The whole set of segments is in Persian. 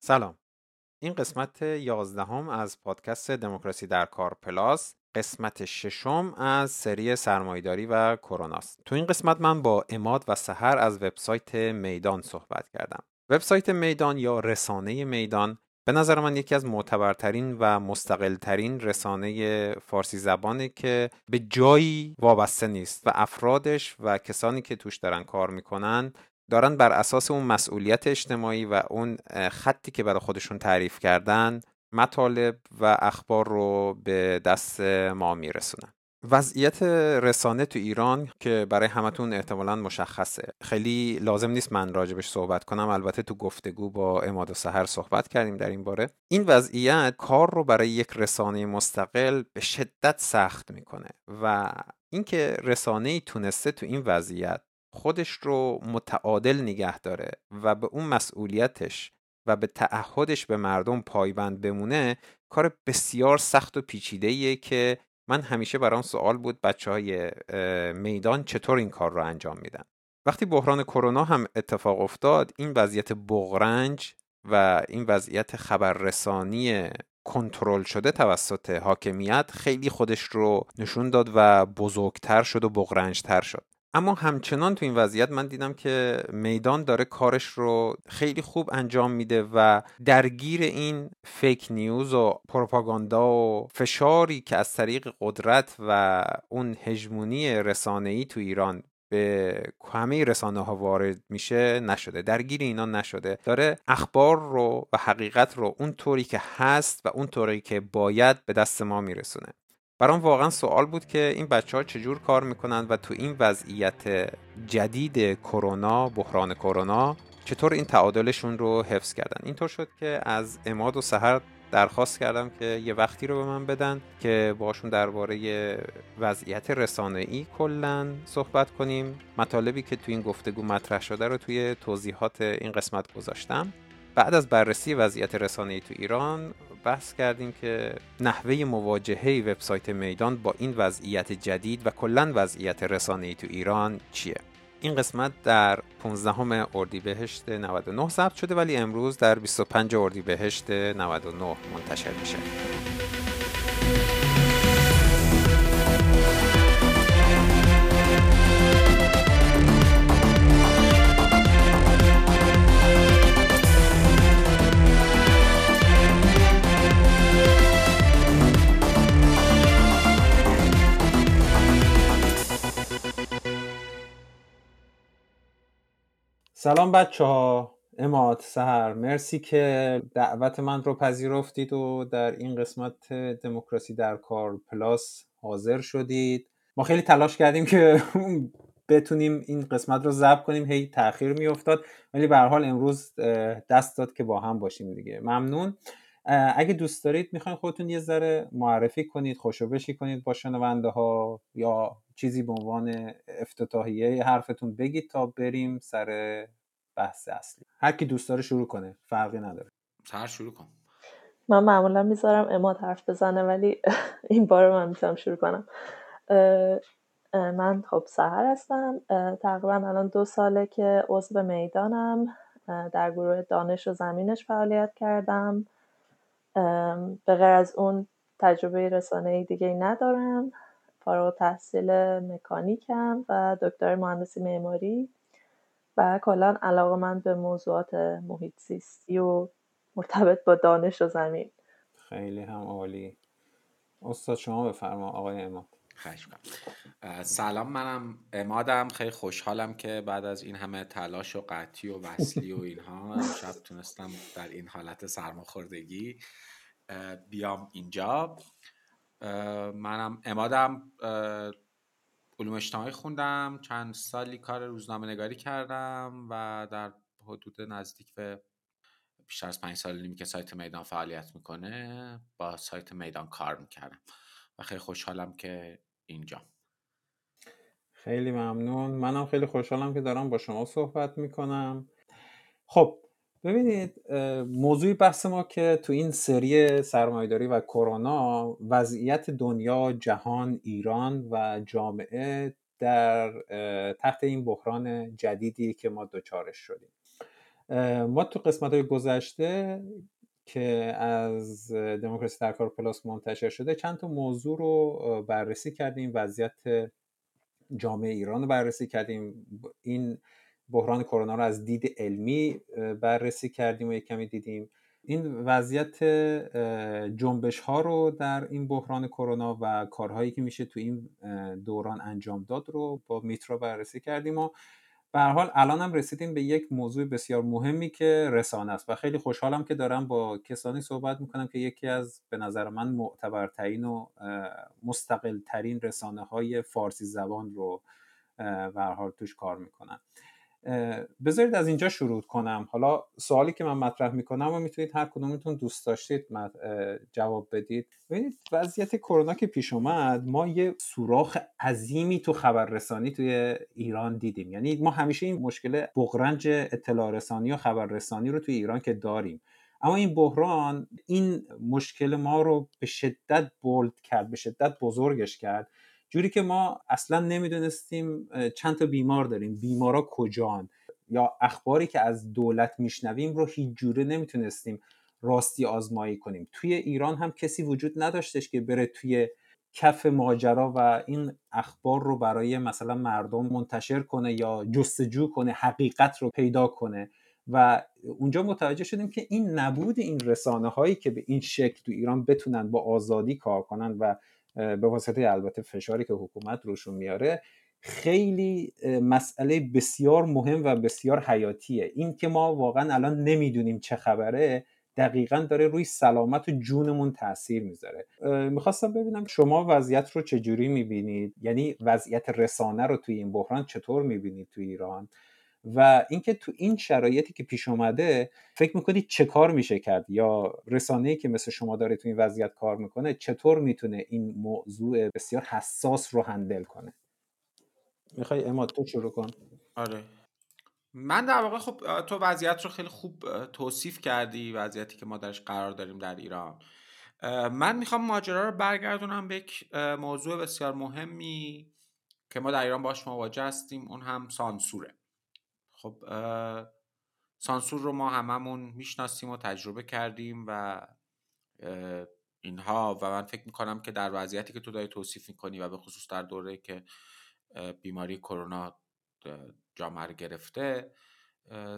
سلام. این قسمت یازدهم از پادکست دموکراسی در کار پلاس قسمت ششم از سری سرمایداری و کروناست. تو این قسمت من با اماد و سحر از وبسایت میدان صحبت کردم. وبسایت میدان یا رسانه میدان به نظر من یکی از معتبرترین و مستقلترین رسانه فارسی زبانه که به جایی وابسته نیست و افرادش و کسانی که توش دارن کار می‌کنن دارن بر اساس اون مسئولیت اجتماعی و اون خطی که برای خودشون تعریف کردن مطالب و اخبار رو به دست ما میرسونن. وضعیت رسانه تو ایران که برای همتون احتمالا مشخصه. خیلی لازم نیست من راجبش صحبت کنم. البته تو گفتگو با اماد و سهر صحبت کردیم در این باره. این وضعیت کار رو برای یک رسانه مستقل به شدت سخت می‌کنه و اینکه رسانه ای تونسته تو این وضعیت خودش رو متعادل نگه داره و به اون مسئولیتش و به تعهدش به مردم پایبند بمونه کار بسیار سخت و پیچیده که من همیشه برام سوال بود بچه های میدان چطور این کار رو انجام میدن؟ وقتی بحران کرونا هم اتفاق افتاد این وضعیت بغرنج و این وضعیت خبررسانی کنترل شده توسط حاکمیت خیلی خودش رو نشون داد و بزرگتر شد و بغرنجتر شد. اما همچنان تو این وضعیت من دیدم که میدان داره کارش رو خیلی خوب انجام میده و درگیر این فیک نیوز و پروپاگاندا و فشاری که از طریق قدرت و اون هژمونی ای تو ایران به همه رسانه ها وارد میشه نشده. درگیر اینا نشده. داره اخبار رو و حقیقت رو اون طوری که هست و اون طوری که باید به دست ما میرسونه. برام واقعا سوال بود که این بچه ها چجور کار می‌کنن و تو این وضعیت جدید کرونا بحران کرونا چطور این تعادلشون رو حفظ کردن؟ اینطور شد که از اماد و سهر درخواست کردم که یه وقتی رو به من بدن که باشون درباره وضعیت رسانه ای کلا صحبت کنیم. مطالبی که تو این گفتگو مطرح شده رو توی توضیحات این قسمت گذاشتم. بعد از بررسی وضعیت رسانه ای تو ایران بحث کردیم که نحوه مواجهه وبسایت میدان با این وضعیت جدید و کلا وضعیت رسانه ای تو ایران چیه؟ این قسمت در 15 اردیبهشت 99 ضبط شده ولی امروز در 25 اردیبهشت 99 منتشر میشه. سلام بچه ها. اماد سهر مرسی که دعوت من رو پذیرفتید و در این قسمت دموکراسی در کار پلاس حاضر شدید. ما خیلی تلاش کردیم که بتونیم این قسمت رو ضبط کنیم. هی تاخیر میافتاد. ولی به حال امروز دست داد که با هم باشیم دیگه. ممنون. اگه دوست دارید می‌خواین خودتون یه ذره معرفی کنید خوشو کنید با شنونده ها یا چیزی به عنوان افتتاحیه حرفتون بگید تا بریم سر بحث اصلی. هر کی دوست داره شروع کنه فرقی نداره. سر شروع کن. من معمولا می‌ذارم اماد حرف بزنه ولی این بار من می‌تونم شروع کنم. من خب سهر هستم. تقریبا الان دو ساله که عضو می‌دانم. در گروه دانش و زمینش فعالیت کردم. به غیر از اون تجربه رسانه دیگه ندارم. فارغ تحصیل مکانیکم و دکتر مهندسی معماری و کلا علاقه من به موضوعات محیط زیستی و مرتبط با دانش و زمین. خیلی هم عالی. استاد شما بفرما آقای اماد خواهش سلام منم امادم. خیلی خوشحالم که بعد از این همه تلاش و قطعی و وصلی و اینها شب تونستم در این حالت سرماخوردگی بیام اینجا. منم امادم علوم اجتماعی خوندم چند سالی کار روزنامه نگاری کردم و در حدود نزدیک به بیشتر از پنج سال نیمی که سایت میدان فعالیت می‌کنه با سایت میدان کار می‌کردم. و خیلی خوشحالم که اینجا. خیلی ممنون. منم خیلی خوشحالم که دارم با شما صحبت می‌کنم. خب ببینید موضوع بحث ما که تو این سری سرمایداری و کرونا وضعیت دنیا جهان ایران و جامعه در تحت این بحران جدیدی که ما دچارش شدیم. ما تو قسمت های گذشته که از دموکراسی در کار پلاس منتشر شده. چند تا موضوع رو بررسی کردیم. وضعیت جامعه ایران رو بررسی کردیم. این بحران کرونا رو از دید علمی بررسی کردیم و یک کمی دیدیم. این وضعیت جنبش ها رو در این بحران کرونا و کارهایی که میشه تو این دوران انجام داد رو با میترا بررسی کردیم و به حال الان هم رسیدیم به یک موضوع بسیار مهمی که رسانه است و خیلی خوشحالم که دارم با کسانی صحبت می‌کنم که یکی از به نظر من معتبرترین و مستقل ترین رسانه های فارسی زبان رو به حال توش کار می‌کنن. بذارید از اینجا شروع کنم. حالا سوالی که من مطرح می‌کنم و می‌تونید هر کدومتون دوست داشتید جواب بدید. ببینید وضعیت کرونا که پیش اومد ما یه سوراخ عظیمی تو خبررسانی توی ایران دیدیم. یعنی ما همیشه این مشکل بغرنج اطلاع رسانی و خبررسانی رو توی ایران که داریم. اما این بحران این مشکل ما رو به شدت بولد کرد به شدت بزرگش کرد. جوری که ما اصلا نمی‌دونستیم چند تا بیمار داریم. بیمارا کجان؟ یا اخباری که از دولت میشنویم رو هیچ جوره نمی‌تونستیم راستی آزمایی کنیم. توی ایران هم کسی وجود نداشتش که بره توی کف ماجرا و این اخبار رو برای مثلا مردم منتشر کنه یا جستجو کنه حقیقت رو پیدا کنه. و اونجا متوجه شدیم که این نبود این رسانه هایی که به این شکل تو ایران بتونن با آزادی کار کنن و به واسطه البته فشاری که حکومت روشون میاره خیلی مسئله بسیار مهم و بسیار حیاتیه. این که ما واقعا الان نمی‌دونیم چه خبره دقیقا داره روی سلامت و جونمون تاثیر می‌ذاره. می‌خواستم ببینم شما وضعیت رو چجوری می‌بینید؟ یعنی وضعیت رسانه رو توی این بحران چطور می‌بینید توی ایران؟ و اینکه تو این شرایطی که پیش اومده فکر می‌کنید چه کار میشه کرد؟ یا رسانه‌ای که مثل شما داره تو این وضعیت کار می‌کنه چطور می‌تونه این موضوع بسیار حساس رو هندل کنه؟ می‌خوای اماد تو شروع کن. آره. من در واقع خب تو وضعیت رو خیلی خوب توصیف کردی وضعیتی که ما درش قرار داریم در ایران. من می‌خوام ماجرا رو برگردونم به یک موضوع بسیار مهمی که ما در ایران باش مواجه هستیم اون هم سانسوره. خب سانسور رو ما هممون می‌شناسیم و تجربه کردیم و اینها و من فکر می‌کنم که در وضعیتی که تو داری توصیف می‌کنی و به خصوص در دوره که بیماری کرونا جامعه رو گرفته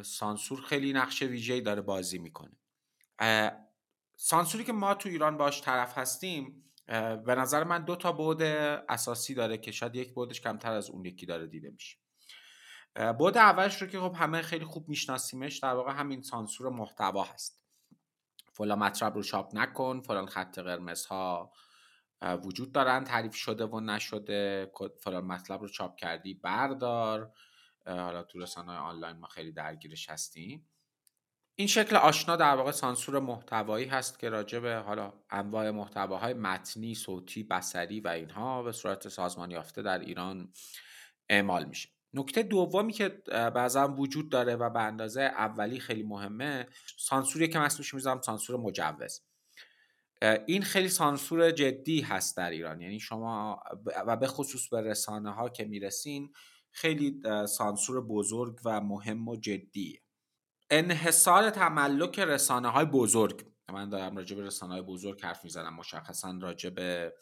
سانسور خیلی نقش ویژه‌ای داره بازی می‌کنه. سانسوری که ما تو ایران باش طرف هستیم به نظر من دو تا بعد اساسی داره که شاید یک بعدش کمتر از اون یکی داره دیده میشه. بود اولش رو که خب همه خیلی خوب میشناسیمش در واقع همین سانسور محتوا هست. فلان مطلب رو چاپ نکن فلان خط قرمز ها وجود دارن تعریف شده و نشده فلان مطلب رو چاپ کردی بردار. حالا تو رسانه آنلاین ما خیلی درگیرش هستیم. این شکل آشنا در واقع سانسور محتوایی هست که راجع به حالا انواع محتواهای متنی، صوتی، بسری و اینها به صورت سازمان یافته در ایران اعمال میشه. نکته دومی که بعضا وجود داره و به اندازه اولی خیلی مهمه سانسوری که مسئولش می‌ذارم سانسور مجوز. این خیلی سانسور جدی هست در ایران. یعنی شما و به خصوص به رسانه ها که می‌رسین خیلی سانسور بزرگ و مهم و جدی انحصار تملک رسانه های بزرگ. من دارم راجع به رسانه های بزرگ حرف می‌زنم. مشخصا راجع به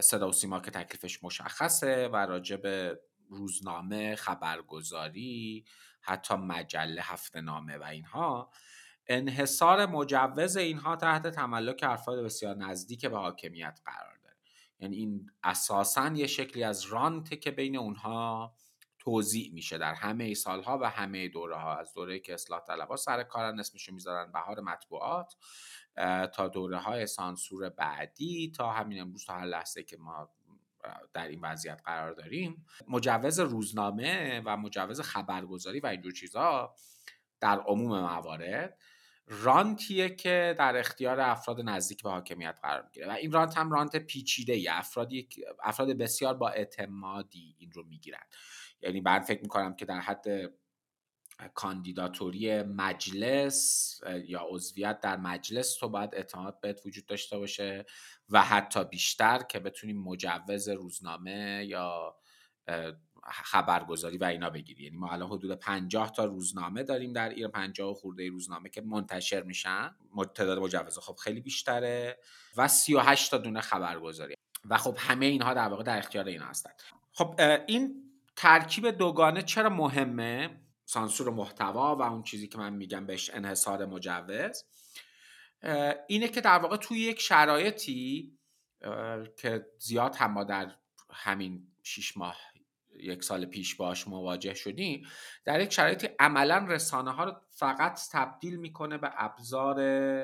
صدا و سیما که تکلیفش مشخصه و راجع به روزنامه خبرگزاری حتی مجله هفته نامه و اینها. انحصار مجوز اینها تحت تملک افراد بسیار نزدیک به حاکمیت قرار داره. یعنی این اساسا یه شکلی از رانته که بین اونها توضیع میشه در همه سالها و همه دوره ها از دوره که اصلاح طلبها سر کارن اسمشو می‌ذارن بهار مطبوعات تا دوره های سانسور بعدی تا همین امروز تا هر لحظه که ما در این وضعیت قرار داریم مجوز روزنامه و مجوز خبرگزاری و اینجور چیزها در عموم موارد رانتیه که در اختیار افراد نزدیک به حاکمیت قرار می‌گیره و این رانت هم رانت پیچیده ای افرادی افراد بسیار با اعتمادی این رو می‌گیرن. یعنی من فکر می‌کنم که در حد کاندیداتوری مجلس یا عضویت در مجلس تو باید اعتماد بهت وجود داشته باشه و حتی بیشتر که بتونیم مجوز روزنامه یا خبرگزاری و اینا بگیری. یعنی ما الان حدود 50 تا روزنامه داریم در ایران 50 خورده روزنامه که منتشر میشن تعداد مجوز خب خیلی بیشتره و 38 تا دونه خبرگزاری. و خب همه اینها در واقع در اختیار اینا هستن. خب این ترکیب دوگانه چرا مهمه؟ سانسور محتوا و اون چیزی که من میگم بهش انحصار مجوز اینه که در واقع توی یک شرایطی که زیاد هم ما در همین شیش ماه یک سال پیش باش مواجه شدیم در یک شرایطی عملا رسانه ها رو فقط تبدیل می‌کنه به ابزار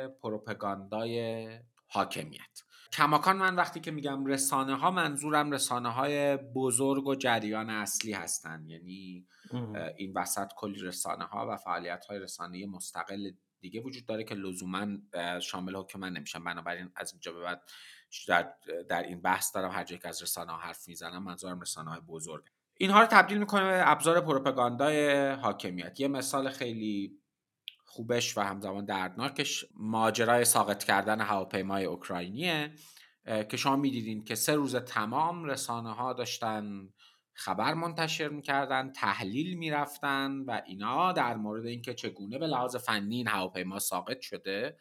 پروپاگاندای حاکمیت. کماکان من وقتی که میگم رسانه ها منظورم رسانه های بزرگ و جریان اصلی هستن. یعنی این وسط کلی رسانه ها و فعالیت های رسانه مستقل دیگه وجود داره که لزوما شامل حکم من نمیشن. بنابراین از اینجا به بعد در, در این بحث دارم هر که از رسانه ها حرف می‌زنم منظورم رسانه های بزرگ. اینها رو تبدیل می‌کنه به ابزار پروپاگاندای حاکمیت. یه مثال خیلی خوبش و همزمان دردناکش ماجرای ساقط کردن هواپیمای اوکراینیه که شما می‌دیدین که سه روز تمام رسانه ها داشتن خبر منتشر می‌کردن تحلیل می‌رفتن و اینا در مورد اینکه چگونه به لحاظ فنی این هواپیما ساقط شده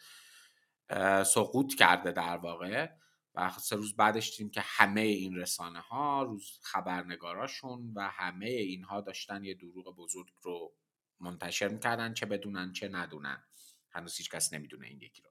سقوط کرده در واقع. و سه روز بعدش دیدیم که همه این رسانه ها روز خبرنگاراشون و همه اینها داشتن یه دروغ بزرگ رو منتشر می‌کردن چه بدونن چه ندونن. هنوز هیچ کس نمی‌دونه این یکی رو.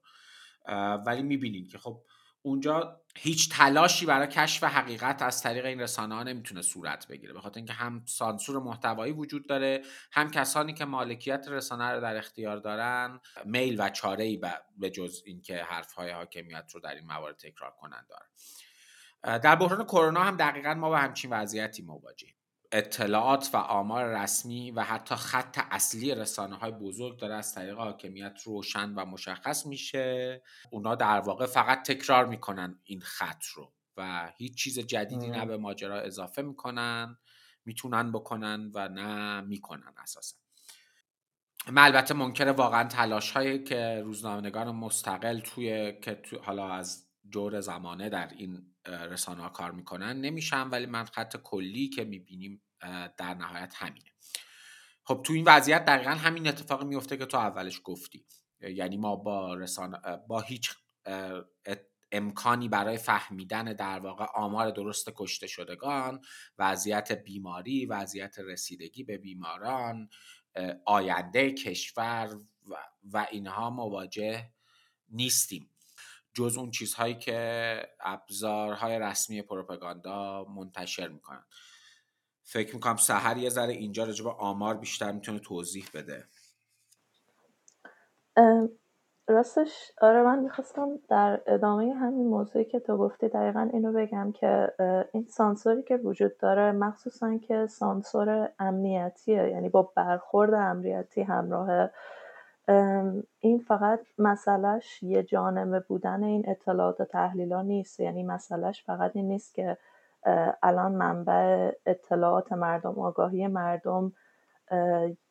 ولی می‌بینید که خب اونجا هیچ تلاشی برای کشف حقیقت از طریق این رسانه ها نمی‌تونه صورت بگیره. به خاطر اینکه هم سانسور محتوایی وجود داره هم کسانی که مالکیت رسانه رو در اختیار دارن میل و چاره ای به جز اینکه حرف های حاکمیت رو در این موارد تکرار کنند دارن. در بحران کرونا هم دقیقا ما با همچین وضعیتی مواجهیم. اطلاعات و آمار رسمی و حتی خط اصلی رسانه های بزرگ داره از طریق حاکمیت روشن و مشخص میشه. اونا در واقع فقط تکرار می‌کنن این خط رو و هیچ چیز جدیدی نه به ماجرا اضافه می‌کنن می‌تونن بکنن و نه می‌کنن اساسا. من البته منکر واقعا تلاش هایی که روزنامه‌نگار مستقل توی که حالا از جور زمانه در این رسانه ها کار می‌کنن. نمیشم ولی من خط کلی که می‌بینیم در نهایت همینه. خب تو این وضعیت دقیقا همین اتفاق میفته که تو اولش گفتی. یعنی ما با رسانه با هیچ امکانی برای فهمیدن در واقع آمار درست کشته شدگان وضعیت بیماری وضعیت رسیدگی به بیماران آینده کشور و اینها مواجه نیستیم. جز اون چیزهایی که ابزارهای رسمی پروپاگاندا منتشر می‌کنن. فکر می‌کنم سهر یه ذره اینجا راجع آمار بیشتر می‌تونه توضیح بده. راستش آره من می‌خواستم در ادامه همین موضوعی که تو گفتی دقیقا اینو بگم که این سانسوری که وجود داره مخصوصا که سانسور امنیتیه یعنی با برخورد امنیتی همراه این فقط مسئلهش یه جانبه بودن این اطلاعات و تحلیل ها نیست. یعنی مسئلهش فقط این نیست که الان منبع اطلاعات مردم آگاهی مردم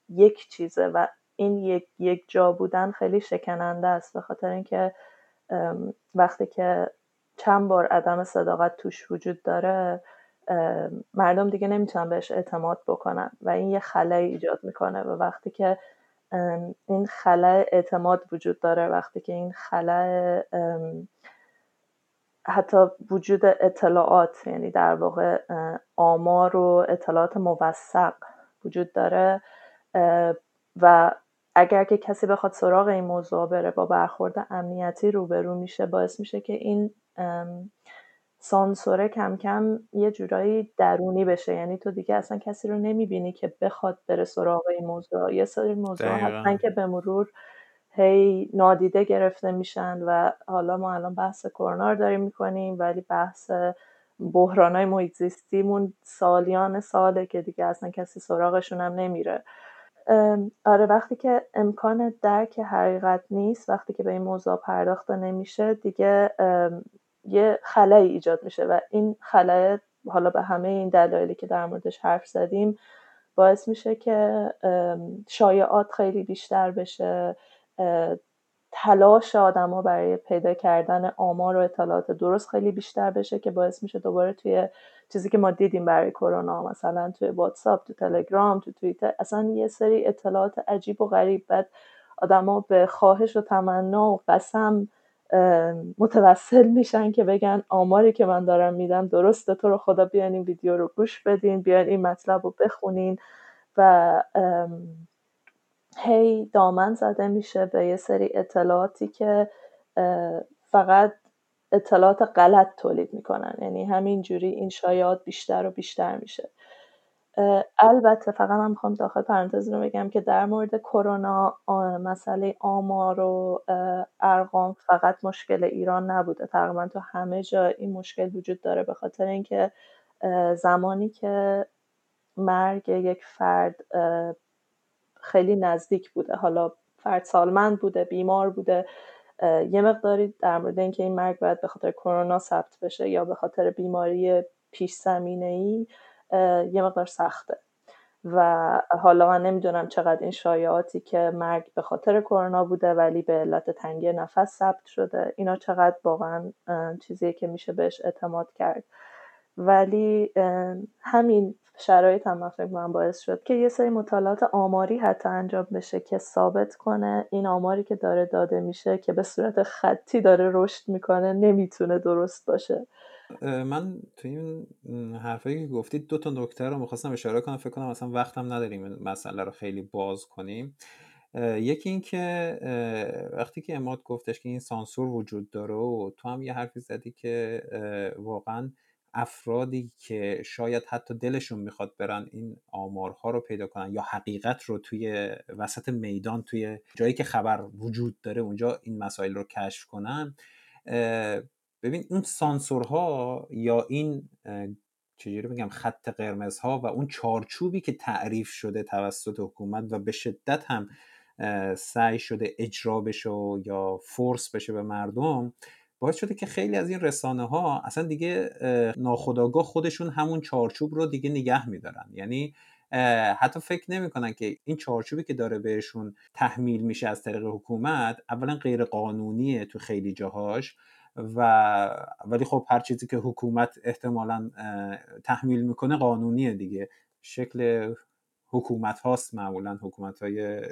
یک چیزه و این یک, یک جا بودن خیلی شکننده است. به خاطر اینکه وقتی که چند بار عدم صداقت توش وجود داره مردم دیگه نمی‌تونن بهش اعتماد بکنن و این یه خلایی ایجاد می‌کنه. و وقتی که این خلع اعتماد وجود داره وقتی که این خلع حتی وجود اطلاعات یعنی در واقع آمار و اطلاعات موثق وجود داره و اگر که کسی بخواد سراغ این موضوع بره با برخورد امنیتی روبرو میشه باعث میشه که این سانسوره کم کم یه جورایی درونی بشه. یعنی تو دیگه اصلا کسی رو نمی‌بینی که بخواد بره سراغ این موضوع. یه سری موضوع هستن که به مرور هی نادیده گرفته میشن و حالا ما الان بحث کرونا رو داریم می‌کنیم ولی بحث بحران های محیط زیستیمون سالیان ساله که دیگه اصلا کسی سراغشون هم نمیره. آره وقتی که امکان درک حقیقت نیست وقتی که به این موضوع پرداخته نمیشه دیگه یه خلایی ایجاد میشه و این خلای حالا به همه این دلایلی که در موردش حرف زدیم باعث میشه که شایعات خیلی بیشتر بشه تلاش آدما برای پیدا کردن آمار و اطلاعات درست خیلی بیشتر بشه که باعث میشه دوباره توی چیزی که ما دیدیم برای کرونا مثلا توی واتساپ تو تلگرام تو توییتر اصلا یه سری اطلاعات عجیب و غریب. بعد آدما به خواهش و تمنا و قسم متوسل میشن که بگن آماری که من دارم میدم درسته تو رو خدا بیان این ویدیو رو گوش بدین بیان این مطلب رو بخونین و هی دامن زده میشه به یه سری اطلاعاتی که فقط اطلاعات غلط تولید می‌کنن. یعنی همینجوری این شایعات بیشتر و بیشتر میشه. البته فقط من می‌خوام داخل پرانتز رو بگم که در مورد کرونا مسئله آمار و ارقام فقط مشکل ایران نبوده. تقریبا تو همه جا این مشکل وجود داره به خاطر اینکه زمانی که مرگ یک فرد خیلی نزدیک بوده. حالا فرد سالمند بوده بیمار بوده. یه مقداری در مورد اینکه این مرگ باید به خاطر کرونا ثبت بشه یا به خاطر بیماری پیش زمینه ای یه مقدار سخته. و حالا من نمی‌دونم چقدر این شایعاتی که مرگ به خاطر کرونا بوده ولی به علت تنگی نفس ثبت شده اینا چقدر واقعا چیزیه که میشه بهش اعتماد کرد. ولی همین شرایط هم من فکر من باعث شد که یه سری مطالعات آماری حتی انجام بشه که ثابت کنه این آماری که داره داده میشه که به صورت خطی داره رشد می‌کنه نمی‌تونه درست باشه. من تو این حرفایی که گفتید دو تا نکته رو می‌خواستم اشاره کنم. فکر کنم اصلا وقتم نداریم مسئله رو خیلی باز کنیم. یکی این که وقتی که اماد گفتش که این سانسور وجود داره و تو هم یه حرفی زدی که واقعا افرادی که شاید حتی دلشون می‌خواد برن این آمارها رو پیدا کنن یا حقیقت رو توی وسط میدان توی جایی که خبر وجود داره اونجا این مسائل رو کشف کنن ببین اون سانسورها یا این چجوری بگم خط قرمزها و اون چارچوبی که تعریف شده توسط حکومت و به شدت هم سعی شده اجرا بشه یا فورس بشه به مردم باعث شده که خیلی از این رسانه ها اصلا دیگه ناخداگاه خودشون همون چارچوب رو دیگه نگه میدارن. یعنی حتی فکر نمی‌کنن که این چارچوبی که داره بهشون تحمیل میشه از طریق حکومت اولا غیر قانونیه تو خیلی جاهاش. و ولی خب هر چیزی که حکومت احتمالا تحمیل می‌کنه قانونیه دیگه. شکل حکومت هاست معمولا حکومت های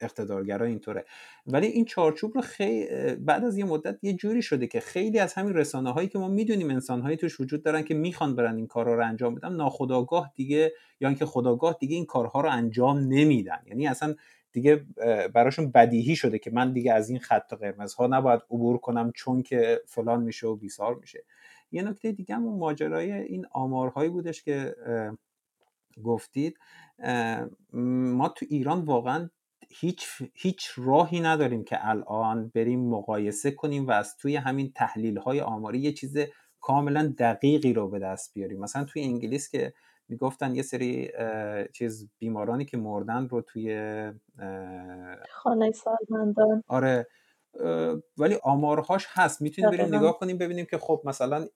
اقتدارگرا اینطوره. ولی این چارچوب رو خیلی بعد از یه مدت یه جوری شده که خیلی از همین رسانه هایی که ما می‌دونیم انسان هایی توش وجود دارن که می‌خوان برن این کارها رو انجام بدن ناخداگاه دیگه یا اینکه خداگاه دیگه این کارها رو انجام نمیدن. یعنی اصلا دیگه براشون بدیهی شده که من دیگه از این خط قرمز ها نباید عبور کنم چون که فلان میشه و بیسار میشه. یه نکته دیگه هم ماجرای این آمارهایی بودش که گفتید ما تو ایران واقعا هیچ, هیچ راهی نداریم که الان بریم مقایسه کنیم و از توی همین تحلیل های آماری یه چیز کاملا دقیقی رو به دست بیاریم. مثلا توی انگلیس که می‌گفتن یه سری چیز بیمارانی که مردن رو توی خانه سالمندان آره ولی آمارهاش هست. می‌تونیم بریم نگاه کنیم ببینیم که خب مثلا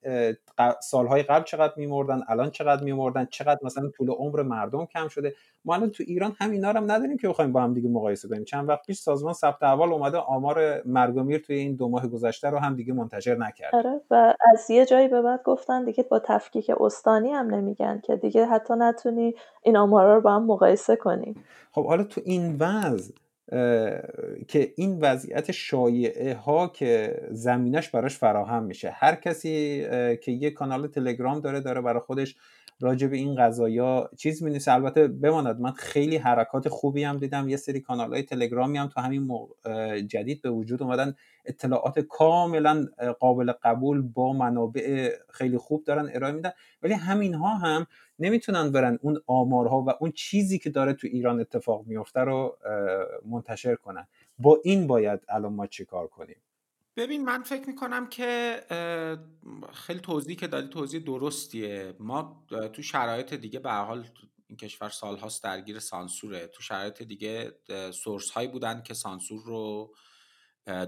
سالهای قبل چقدر میمردن الان چقدر میمردن چقدر مثلا طول عمر مردم کم شده. ما الان تو ایران همینا رو هم نداریم که بخوایم با هم دیگه مقایسه کنیم. چند وقت پیش سازمان ثبت اول اومده آمار مرگ و میر توی این دو ماه گذشته رو هم دیگه منتشر نکرد. آره و از یه جایی به بعد گفتن دیگه با تفکیک استانی هم نمیگن که دیگه حتی نتونی این آمارا رو با هم مقایسه کنی. خب حالا تو این وضع که این وضعیت شایعه ها که زمینش براش فراهم میشه. هر کسی که یه کانال تلگرام داره داره برای خودش راجع به این قضايا چیز می البته بماند من خیلی حرکات خوبی هم دیدم. یه سری کانال های تلگرامی هم تو همین جدید به وجود اومدن. اطلاعات کاملا قابل قبول با منابع خیلی خوب دارن ارائه میدن. ولی همین ها هم نمی‌تونن برن اون آمارها و اون چیزی که داره تو ایران اتفاق میفته رو منتشر کنن. با این باید الان ما چیکار کنیم؟ ببین من فکر می‌کنم که خیلی توضیح که دادی توضیح درستیه. ما تو شرایط دیگه به حال این کشور سالهاست درگیر سانسوره. تو شرایط دیگه سورس هایی بودن که سانسور رو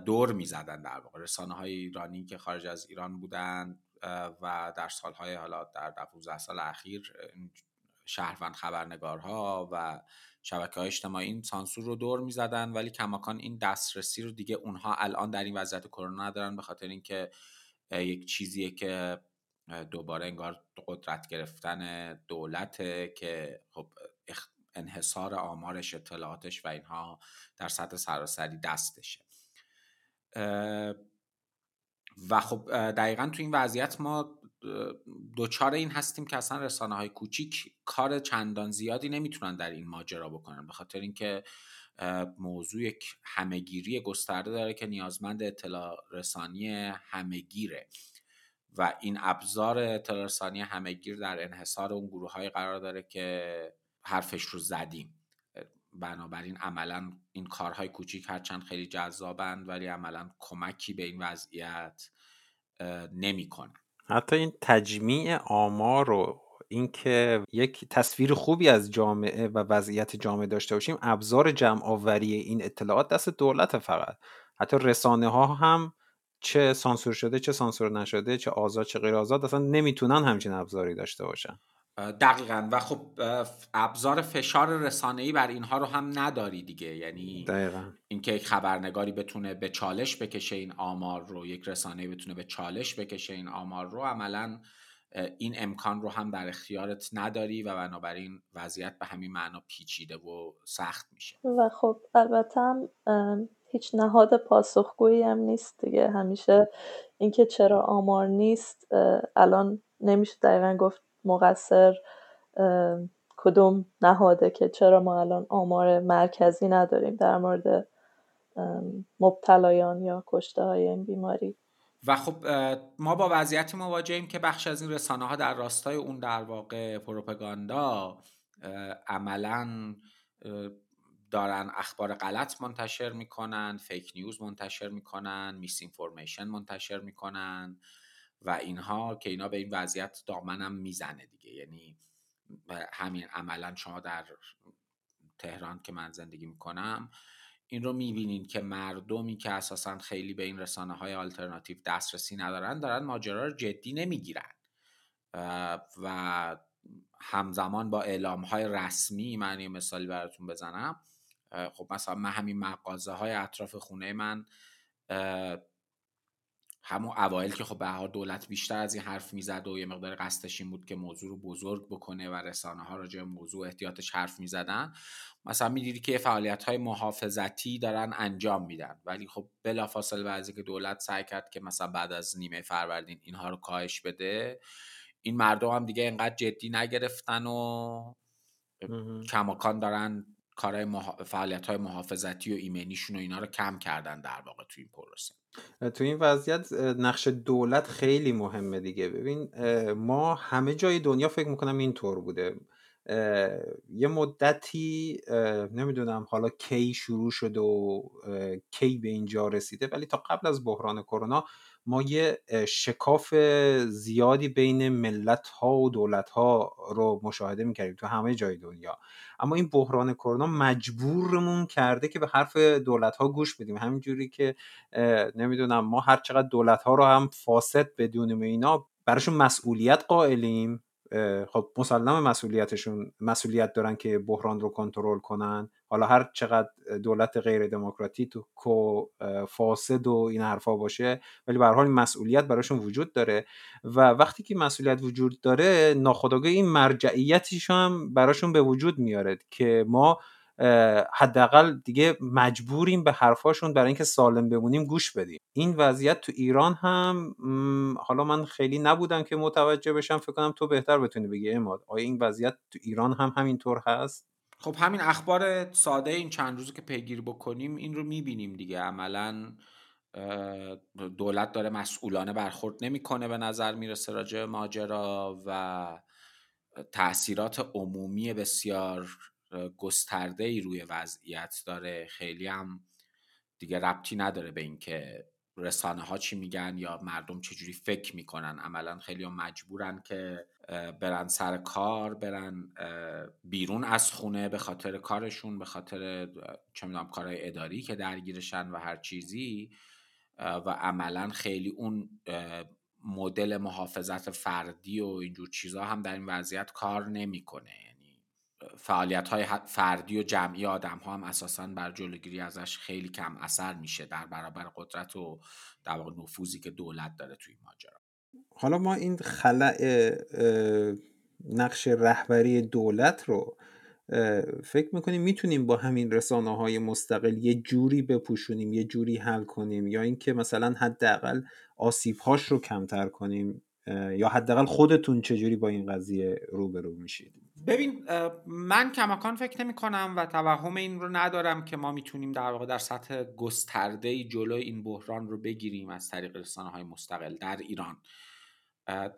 دور می‌زدن در واقع. رسانه های ایرانی که خارج از ایران بودن و در سالهای حالا در 12 سال اخیر شهروند خبرنگارها و شبکه های اجتماعی این سانسور رو دور می‌زدن ولی کماکان این دسترسی رو دیگه اونها الان در این وضعیت کرونا ندارن به خاطر اینکه یک چیزیه که دوباره انگار قدرت گرفتن دولته که خب انحصار آمارش اطلاعاتش و اینها در سطح سراسری دستشه. و خب دقیقا تو این وضعیت ما دوچار این هستیم که اصلا رسانه های کوچیک کار چندان زیادی نمی‌تونن در این ماجرا بکنن. به خاطر اینکه موضوع یک همهگیری گسترده داره که نیازمند اطلاع رسانی همهگیره. و این ابزار اطلاع رسانی همهگیر در انحصار اون گروه های قرار داره که حرفش رو زدیم. بنابراین عملا این کارهای کوچیک هرچند خیلی جذابند ولی عملا کمکی به این وضعیت نمی‌کنن حتی این تجمیع آمار رو اینکه یک تصویر خوبی از جامعه و وضعیت جامعه داشته باشیم ابزار جمع آوری این اطلاعات دست دولت فقط. حتی رسانه ها هم چه سانسور شده چه سانسور نشده چه آزاد چه غیر آزاد اصلا نمی‌تونن همچین ابزاری داشته باشن. دقیقا. و خب ابزار فشار رسانه‌ای بر اینها رو هم نداری دیگه. یعنی دقیقا. اینکه یک خبرنگاری بتونه به چالش بکشه این آمار رو یک رسانه بتونه به چالش بکشه این آمار رو عملا این امکان رو هم در اختیارت نداری و بنابراین وضعیت به همین معنا پیچیده و سخت میشه. و خب البته هیچ نهاد پاسخگویی هم نیست دیگه. همیشه اینکه چرا آمار نیست الان نمیشه دقیقا گفت مقصر کدوم نهاده که چرا ما الان آمار مرکزی نداریم در مورد مبتلایان یا کشته های این بیماری. و خب ما با وضعیتی مواجهیم که بخش از این رسانه ها در راستای اون در واقع پروپاگاندا عملا دارن اخبار غلط منتشر می‌کنن فیک نیوز منتشر می‌کنن میس اینفورمیشن منتشر می‌کنن. و اینها که اینا به این وضعیت دامنم می‌زنه دیگه. یعنی همین عملا شما در تهران که من زندگی می‌کنم این رو می‌بینین که مردمی که اساسا خیلی به این رسانه های آلترناتیو دسترسی ندارن دارن ماجرا رو جدی نمی‌گیرن. و همزمان با اعلام های رسمی من یه مثالی براتون بزنم. خب مثلا من همین مغازه های اطراف خونه من همون اوایل که خب به دولت بیشتر از این حرف می‌زد و یه مقدار قصدش این بود که موضوع رو بزرگ بکنه و رسانه ها راجع موضوع احتیاطش حرف می‌زدن مثلا می‌دیدی که فعالیت های محافظتی دارن انجام میدن. ولی خب بلافاصله بعضی که دولت سعی کرد که مثلا بعد از نیمه فروردین اینها رو کاهش بده این مردم هم دیگه اینقدر جدی نگرفتن و کماکان دارن کارهای فعالیت های محافظتی و ایمنیشون و اینا رو کم کردن در واقع تو این پروسه. تو این وضعیت نقش دولت خیلی مهمه دیگه. ببین ما همه جای دنیا فکر می‌کنم اینطور بوده. یه مدتی نمی‌دونم حالا کی شروع شد و کی به اینجا رسیده ولی تا قبل از بحران کرونا ما یه شکاف زیادی بین ملت ها و دولت ها رو مشاهده می‌کردیم تو همه جای دنیا. اما این بحران کرونا مجبورمون کرده که به حرف دولت ها گوش بدیم. همینجوری که نمی‌دونم ما هر چقدر دولت ها رو هم فاسد بدونیم اینا براشون مسئولیت قائلیم. خب مسلم مسئولیتشون مسئولیت دارن که بحران رو کنترل کنن. حالا هر چقدر دولت غیر دموکراتیک و فاسد و این حرفا باشه ولی به حال مسئولیت براشون وجود داره و وقتی که مسئولیت وجود داره ناخودآگاه این مرجعیتش هم براشون به وجود میاره که ما حداقل دیگه مجبوریم به حرفاشون برای اینکه سالم بمونیم گوش بدیم. این وضعیت تو ایران هم حالا من خیلی نبودم که متوجه بشم فکر کنم تو بهتر بتونی بگی اماد آیا این وضعیت تو ایران هم همینطور هست؟ خب همین اخبار ساده این چند روزی که پیگیری بکنیم این رو می‌بینیم دیگه. عملا دولت داره مسئولانه برخورد نمی‌کنه به نظر می‌رسه راجع ماجرا و تاثیرات عمومی بسیار گسترده ای روی وضعیت داره. خیلی هم دیگه ربطی نداره به اینکه رسانه ها چی میگن یا مردم چجوری فکر می‌کنن. عملا خیلی هم مجبورن که برن سر کار برن بیرون از خونه به خاطر کارشون به خاطر چه می‌دونم کارهای اداری که درگیرشن و هر چیزی. و عملا خیلی اون مدل محافظت فردی و اینجور چیزها هم در این وضعیت کار نمی‌کنه. فعالیت های فردی و جمعی آدم ها هم اساسا بر جلوگیری ازش خیلی کم اثر میشه در برابر قدرت و در واقع نفوذی که دولت داره توی ماجرا. حالا ما این خلع نقش رهبری دولت رو فکر می‌کنیم می‌تونیم با همین رسانه های مستقل یه جوری بپوشونیم یه جوری حل کنیم یا اینکه مثلا حداقل آسیب هاش رو کمتر کنیم یا حداقل خودتون چجوری با این قضیه روبرو میشید؟ ببین من کماکان فکر نمی کنم و توهم این رو ندارم که ما می‌تونیم در واقع در سطح گسترده جلو این بحران رو بگیریم از طریق رسانه های مستقل در ایران.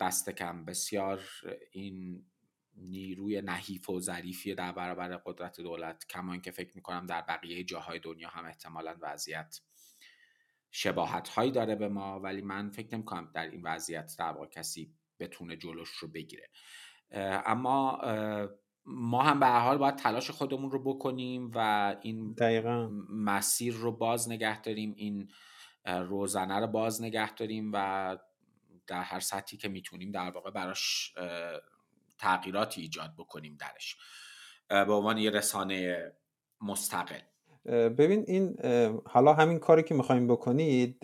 دست کم. بسیار این نیروی نحیف و ظریفی در برابر قدرت دولت کما اینکه فکر می‌کنم در بقیه جاهای دنیا هم احتمالا وضعیت شباهت هایی داره به ما ولی من فکر نمی کنم در این وضعیت در واقع کسی بتونه جلوش رو بگیره. اما ما هم به هر حال باید تلاش خودمون رو بکنیم و این دقیقا. مسیر رو باز نگه داریم این روزنه رو باز نگه داریم و در هر سطحی که می‌تونیم در واقع براش تغییراتی ایجاد بکنیم درش به عنوان یه رسانه مستقل ببین این حالا همین کاری که می‌خوایم بکنید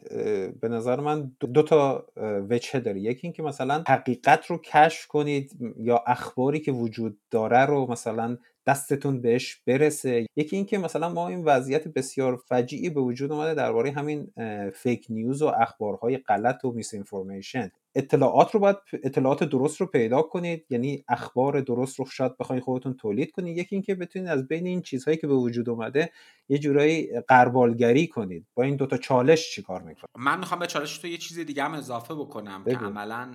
به نظر من دو, تا وجهه داره. یکی اینکه مثلا حقیقت رو کشف کنید یا اخباری که وجود داره رو مثلا دستتون بهش برسه. یکی اینکه مثلا ما این وضعیت بسیار فجیعی به وجود اومده درباره همین فیک نیوز و اخبارهای غلط و میس انفورمیشن اطلاعات رو باید اطلاعات درست رو پیدا کنید. یعنی اخبار درست رو شاید بخواید خودتون تولید کنید. یکی اینکه بتونید از بین این چیزهایی که به وجود اومده یه جورایی قربالگری کنید. با این دوتا چالش چیکار می‌کنید؟ من می‌خوام به چالش تو یه چیز دیگه هم اضافه بکنم که عملا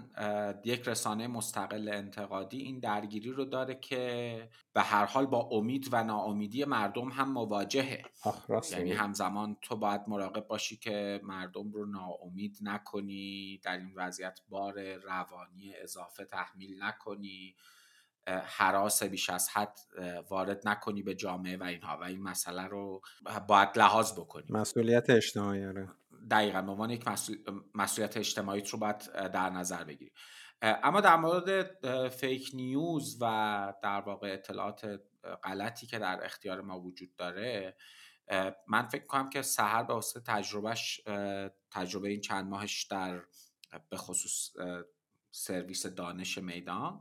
یک رسانه مستقل انتقادی این درگیری رو داره که به هر حال با امید و ناامیدی مردم هم مواجهه. یعنی همزمان تو باید مراقب باشی که مردم رو ناامید نکنی در این وضعیت بار روانی اضافه تحمیل نکنی حراس بیش از حد وارد نکنی به جامعه و اینها. و این مسئله رو باید لحاظ بکنی. مسئولیت اجتماعی آره. دقیقا به عنوان یک مسئولیت اجتماعی رو باید در نظر بگیری. اما در مورد فیک نیوز و در واقع اطلاعات غلطی که در اختیار ما وجود داره من فکر کنم که سهر به واسه تجربهش تجربه این چند ماهش در به خصوص سرویس دانش میدان.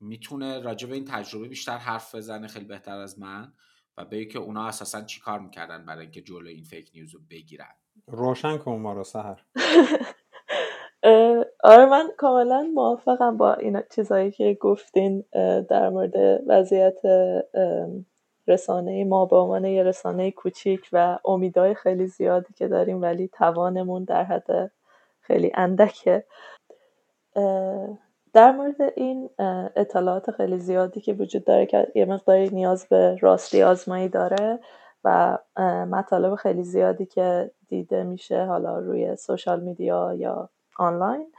می‌تونه راجع به این تجربه بیشتر حرف بزنه خیلی بهتر از من و به که اونا اساسا چی کار می‌کردن برای اینکه جلو این فیک نیوز رو بگیرن. روشن کن ما رو سهر آره من کاملا موافقم با این چیزهایی که گفتین در مورد وضعیت رسانه ما به عنوان یه رسانه کوچیک و امیدهای خیلی زیادی که داریم ولی توانمون در حد خیلی اندکه. در مورد این اطلاعات خیلی زیادی که وجود داره که یه مقداری نیاز به راستی آزمایی داره و مطالب خیلی زیادی که دیده میشه حالا روی سوشال میدیا یا آنلاین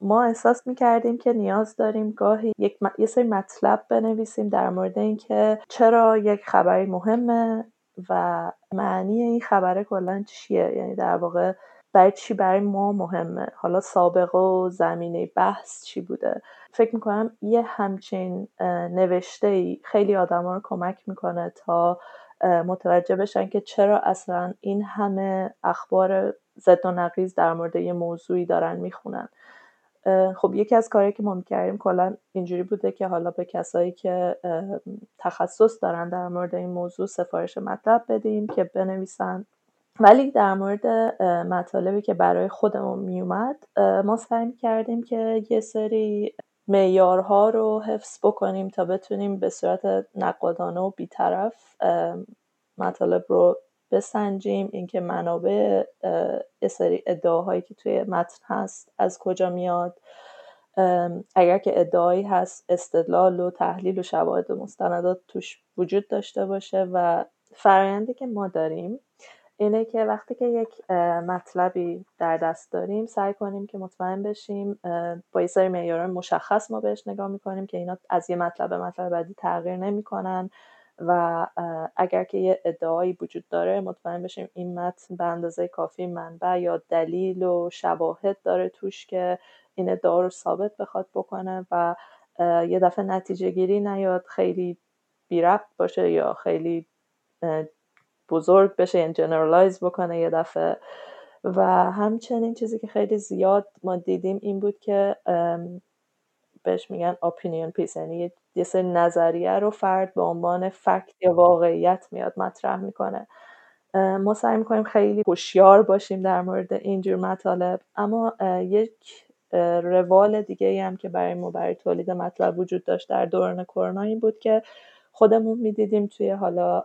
ما احساس می‌کردیم که نیاز داریم گاهی یک یه سری مطلب بنویسیم در مورد اینکه چرا یک خبری مهمه و معنی این خبره کلا چیه؟ یعنی در واقع برای چی برای ما مهمه؟ حالا سابقه و زمینه بحث چی بوده؟ فکر می‌کنم یه همچین نوشته ای خیلی آدما رو کمک می‌کنه تا متوجه بشن که چرا اصلا این همه اخبار زد و نقیز در مورد یه موضوعی دارن می‌خونن. خب یکی از کاری که ما می‌کردیم کلا اینجوری بوده که حالا به کسایی که تخصص دارن در مورد این موضوع سفارش مطلب بدیم که بنویسن. ولی در مورد مطالبی که برای خودمون میومد ما سعی کردیم که یه سری معیارها رو حفظ بکنیم تا بتونیم به صورت نقادانه و بیطرف مطالب رو بسنجیم. اینکه منابع سری ادعاهایی که توی متن هست از کجا میاد. اگر که ادعایی هست استدلال و تحلیل و شواهد و مستندات توش وجود داشته باشه و فرایندی که ما داریم اینه که وقتی که یک مطلبی در دست داریم سعی کنیم که مطمئن بشیم با یه سری معیارهای مشخص ما بهش نگاه می‌کنیم که اینا از یه مطلب به مطلب بعدی تغییر نمی‌کنن و اگر که یه ادعایی وجود داره مطمئن بشیم این متن به اندازه کافی منبع یا دلیل و شواهد داره توش که این ادعا رو ثابت بخواد بکنه و یه دفعه نتیجه گیری نیاد خیلی بی ربط باشه یا خیلی بزرگ بشه یعنی generalize بکنه یه دفعه. و همچنین چیزی که خیلی زیاد ما دیدیم این بود که بهش میگن opinion piece یعنی یه سری نظریه رو فرد به عنوان fact یا واقعیت میاد مطرح می‌کنه. ما سعی می‌کنیم خیلی هوشیار باشیم در مورد اینجور مطالب. اما یک روال دیگه ای هم که برای ما برای تولید مطلب وجود داشت در دوران کرونا این بود که خودمون می‌دیدیم توی حالا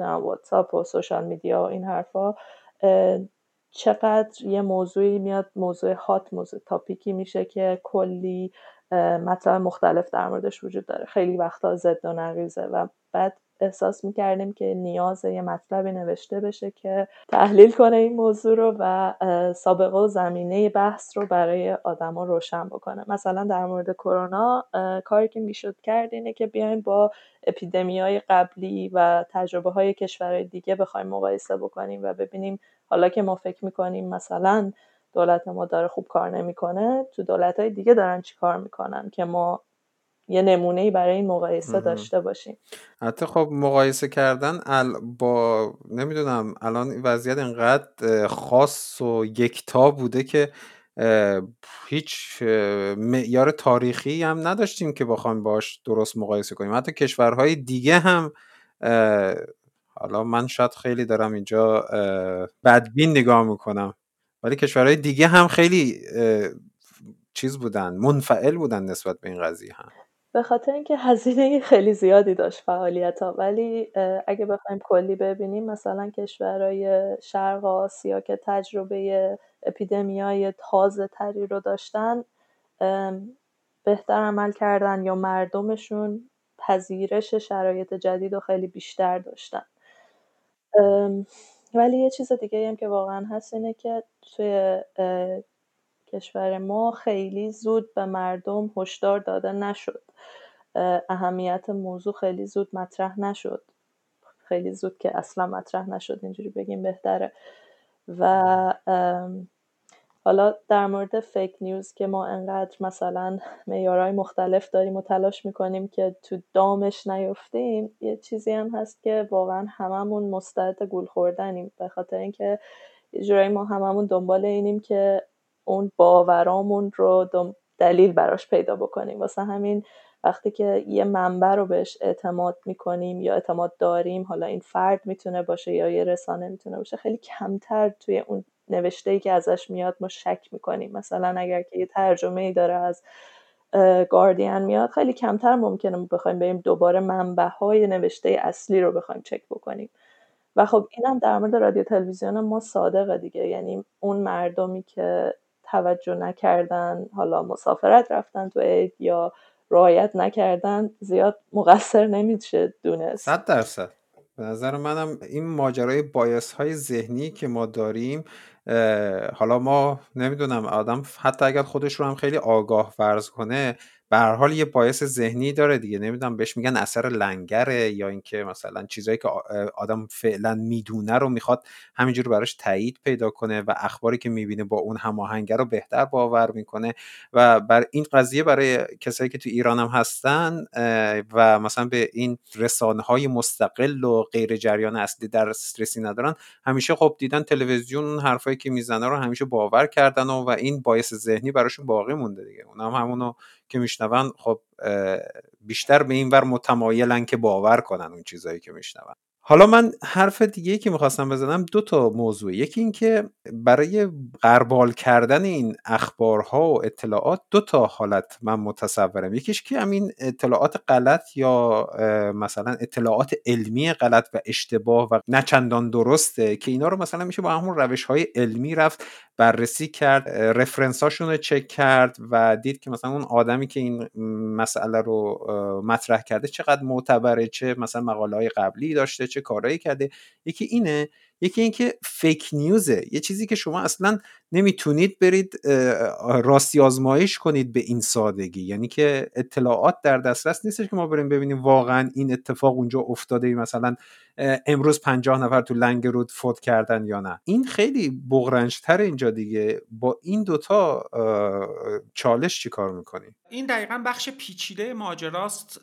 واتساپ و سوشال میدیا و این حرفا چقدر یه موضوعی میاد موضوع هات موضوع تاپیکی میشه که کلی مطلب مختلف در موردش وجود داره. خیلی وقتا ضد و نقیزه و بعد احساس می‌کردیم که نیاز یه مطلبی نوشته بشه که تحلیل کنه این موضوع رو و سابقه و زمینه بحث رو برای آدما روشن بکنه. مثلا در مورد کرونا کاری که می‌شد کرد اینه که بیایم با اپیدمی های قبلی و تجربه های کشورهای دیگه بخوایم مقایسه بکنیم و ببینیم. حالا که ما فکر می‌کنیم مثلا دولت ما داره خوب کار نمی‌کنه تو دولت های دیگه دارن چی کار می‌کنن که ما یه نمونه برای این مقایسه داشته باشیم. حتی خب مقایسه کردن با نمی‌دونم الان وضعیت اینقدر خاص و یکتا بوده که هیچ معیار تاریخی هم نداشتیم که بخوایم باش درست مقایسه کنیم. حتی کشورهای دیگه هم حالا من شاید خیلی دارم اینجا بدبین نگاه می‌کنم ولی کشورهای دیگه هم خیلی چیز بودن منفعل بودن نسبت به این قضیه هم. به خاطر اینکه هزینه خیلی زیادی داشت فعالیت ها ولی اگه بخوایم کلی ببینیم مثلا کشورهای شرق آسیا که تجربه اپیدمیای تازه تری رو داشتن بهتر عمل کردن یا مردمشون پذیرش شرایط جدید و خیلی بیشتر داشتن. ولی یه چیز دیگه هم که واقعا هست اینه که توی کشور ما خیلی زود به مردم هشدار داده نشد. اهمیت موضوع خیلی زود مطرح نشد. خیلی زود که اصلا مطرح نشد اینجوری بگیم بهتره. و حالا در مورد فیک نیوز که ما انقدر مثلا میارای مختلف داریم و تلاش می‌کنیم که تو دامش نیفتیم یه چیزی هم هست که واقعا هممون مستعد گول خوردنیم. به خاطر اینکه یه جورایی ما هممون دنبال اینیم که اون باورامون رو دلیل براش پیدا بکنیم. واسه همین وقتی که یه منبع رو بهش اعتماد می‌کنیم یا اعتماد داریم حالا این فرد می‌تونه باشه یا یه رسانه می‌تونه باشه خیلی کمتر توی اون نوشته ای که ازش میاد ما شک می‌کنیم. مثلا اگر که یه ترجمه ای داره از گاردین میاد خیلی کمتر ممکنه بخوایم بریم دوباره منبع های نوشته اصلی رو بخوایم چک بکنیم. و خب اینم در مورد رادیو تلویزیون ما صادقه دیگه. یعنی اون مردمی که توجه نکردن حالا مسافرت رفتن تو عید یا رعایت نکردن زیاد مقصر نمیشه دونست. صد درصد. به نظر منم این ماجرای بایس های ذهنی که ما داریم حالا ما نمی‌دونم آدم حتی اگر خودش رو هم خیلی آگاه فرض کنه به هر حال یه باعث ذهنی داره دیگه. نمی‌دونم بهش میگن اثر لنگره یا اینکه مثلا چیزایی که آدم فعلا می‌دونه رو می‌خواد همینجور براش تایید پیدا کنه و اخباری که می‌بینه با اون هماهنگه رو بهتر باور می‌کنه. و بر این قضیه برای کسایی که تو ایران هم هستن و مثلا به این رسانه های مستقل و غیر جریان اصلی در استرسی ندارن همیشه خب دیدن تلویزیون حرفایی که می‌زنه رو همیشه باور کردن و, و این باعث ذهنی براشون باقی مونده دیگه. اونم هم همونو که میشنون خب بیشتر به این ور متمایلن که باور کنن اون چیزهایی که میشنون. حالا من حرف دیگه که می‌خواستم بزنم دو تا موضوع یکی اینکه برای قربال کردن این اخبارها و اطلاعات دو تا حالت من متصورم. یکیش که همین اطلاعات غلط یا مثلا اطلاعات علمی غلط و اشتباه و نچندان درسته که اینا رو مثلا میشه با همون روش های علمی رفت بررسی کرد رفرنساشون رو چک کرد و دید که مثلا اون آدمی که این مسئله رو مطرح کرده چقدر معتبره چه مثلا مقاله های قبلی داشته چه چه کارهایی کرده. یکی اینه یکی اینکه فیک نیوزه یه چیزی که شما اصلا نمی‌تونید برید راستی آزمایش کنید به این سادگی. یعنی که اطلاعات در دسترس نیستش که ما بریم ببینیم واقعا این اتفاق اونجا افتاده مثلا امروز پنجاه نفر تو لنگ رود فوت کردن یا نه. این خیلی بغرنجتر اینجا دیگه. با این دوتا چالش چی کار می‌کنی؟ این دقیقا بخش پیچیده ماجراست.